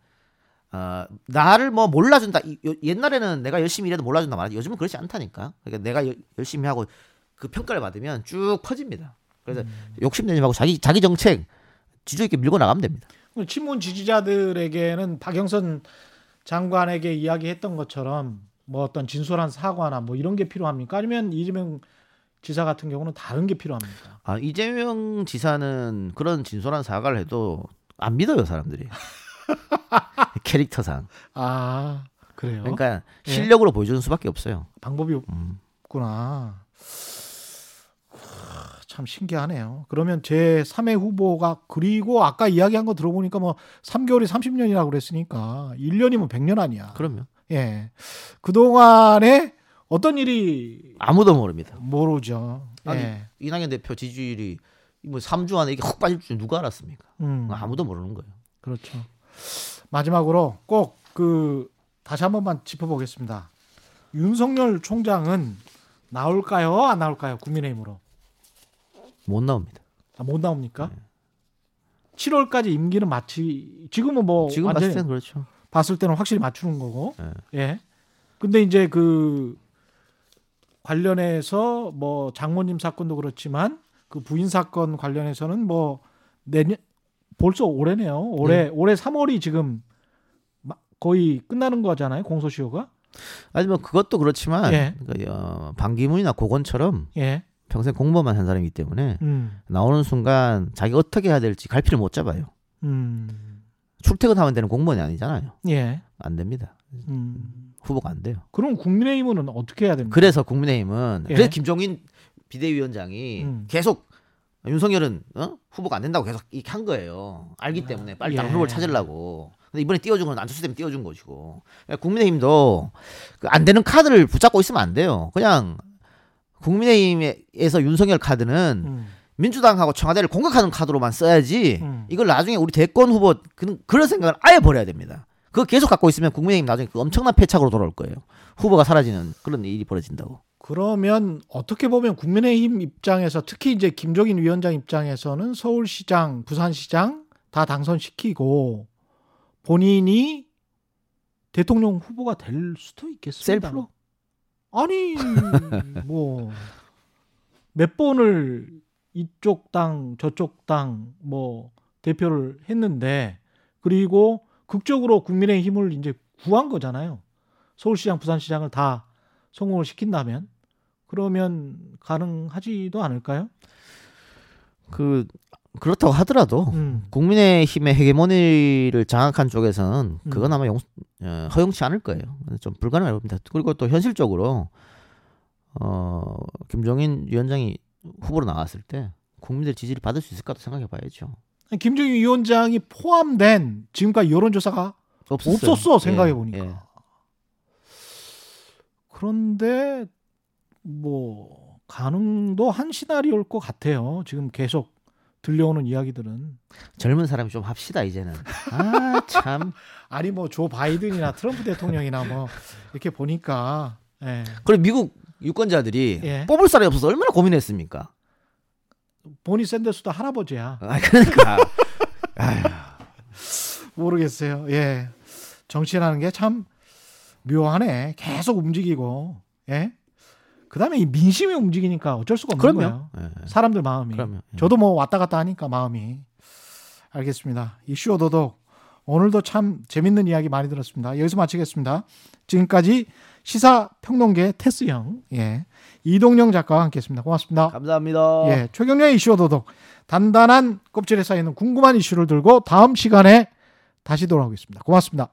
어, 나를 뭐 몰라준다. 이- 요- 옛날에는 내가 열심히 일해도 몰라준다 말하지. 요즘은 그렇지 않다니까. 그러니까 내가 여- 열심히 하고 그 평가를 받으면 쭉 퍼집니다. 그래서 욕심내지 말고 자기 자기 정책 지주 있게 밀고 나가면 됩니다. 친문 지지자들에게는 박영선 장관에게 이야기했던 것처럼 뭐 어떤 진솔한 사과나 뭐 이런 게 필요합니까? 아니면 이재명 지사 같은 경우는 다른 게 필요합니까? 아 이재명 지사는 그런 진솔한 사과를 해도 안 믿어요 사람들이. 캐릭터상. 아 그래요? 그러니까 예. 실력으로 보여주는 수밖에 없어요. 방법이 음. 없구나. 하, 참 신기하네요. 그러면 제 3회 후보가 그리고 아까 이야기한 거 들어보니까 뭐 3개월이 30년이라고 그랬으니까 1년이면 100년 아니야. 그러면 예. 그동안에 어떤 일이 아무도 모릅니다. 모르죠. 아니, 예. 이낙연 대표 지지율이 뭐 3주 안에 이게 훅 빠질 줄 누가 알았습니까? 음. 아무도 모르는 거예요. 그렇죠. 마지막으로 꼭 그 다시 한 번만 짚어보겠습니다. 윤석열 총장은 나올까요? 안 나올까요? 국민의힘으로 못 나옵니다. 아, 못 나옵니까? 7월까지 임기는 마치 지금은 뭐 지금 봤을 때는 그렇죠. 봤을 때는 확실히 맞추는 거고. 예. 예. 근데 이제 그 관련해서 뭐 장모님 사건도 그렇지만 그 부인 사건 관련해서는 뭐 내년 벌써 올해네요. 올해 올해 3월이 지금 마- 거의 끝나는 거잖아요. 공소시효가. 아니 뭐 그것도 그렇지만 예. 그, 어, 반기문이나 고건처럼 예. 평생 공무원만 한 사람이기 때문에 음. 나오는 순간 자기 가 어떻게 해야 될지 갈피를 못 잡아요. 음. 출퇴근하면 되는 공무원이 아니잖아요. 예. 안 됩니다. 음. 후보가 안 돼요. 그럼 국민의힘은 어떻게 해야 됩니까? 그래서 국민의힘은 예. 그래서 김종인 비대위원장이 음. 계속 윤석열은 어? 후보가 안 된다고 계속 이렇게 한 거예요. 알기 때문에 빨리 다른 예. 후보를 찾으려고. 근데 이번에 띄워준 건 안철수 때문에 띄워준 것이고. 그러니까 국민의힘도 그 안 되는 카드를 붙잡고 있으면 안 돼요. 그냥 국민의힘에서 윤석열 카드는 음. 민주당하고 청와대를 공격하는 카드로만 써야지 음. 이걸 나중에 우리 대권 후보 그, 그런 생각을 아예 버려야 됩니다. 그거 계속 갖고 있으면 국민의힘 나중에 그 엄청난 패착으로 돌아올 거예요. 후보가 사라지는 그런 일이 벌어진다고. 그러면 어떻게 보면 국민의힘 입장에서 특히 이제 김종인 위원장 입장에서는 서울시장, 부산시장 다 당선시키고 본인이 대통령 후보가 될 수도 있겠습니다. 셀프로? 아니 뭐 몇 번을 이쪽 당 저쪽 당 뭐 대표를 했는데 그리고 극적으로 국민의 힘을 이제 구한 거잖아요. 서울시장, 부산시장을 다 성공을 시킨다면 그러면 가능하지도 않을까요? 그 그렇다고 하더라도 음. 국민의힘의 헤게모니를 장악한 쪽에서는 음. 그건 아마 용, 어, 허용치 않을 거예요. 좀 불가능할 겁니다. 그리고 또 현실적으로 어, 김종인 위원장이 후보로 나왔을 때 국민들 지지를 받을 수 있을까도 생각해 봐야죠. 김정인 위원장이 포함된 지금까지 여론조사가 없었어요. 없었어, 생각해 예, 보니까. 예. 그런데 뭐 가능도 한 시나리오일 것 같아요. 지금 계속 들려오는 이야기들은 젊은 사람이 좀 합시다 이제는. 아 참. 아니 뭐 조 바이든이나 트럼프 대통령이나 뭐 이렇게 보니까 예. 그리고 미국 유권자들이 예. 뽑을 사람이 없어서 얼마나 고민했습니까? 보니 샌더스도 할아버지야. 아 그러니까 모르겠어요. 예. 정치라는 게 참 묘하네. 계속 움직이고. 예. 그다음에 이 민심이 움직이니까 어쩔 수가 없는 그럼요. 거예요. 예. 사람들 마음이. 그럼요. 예. 저도 뭐 왔다 갔다 하니까 마음이. 알겠습니다. 이슈 오도독 오늘도 참 재밌는 이야기 많이 들었습니다. 여기서 마치겠습니다. 지금까지 시사 평론계 테스 형 예. 이동영 작가와 함께했습니다. 고맙습니다. 감사합니다. 예, 최경련의 이슈 오도독 단단한 껍질에 쌓이는 궁금한 이슈를 들고 다음 시간에 다시 돌아오겠습니다. 고맙습니다.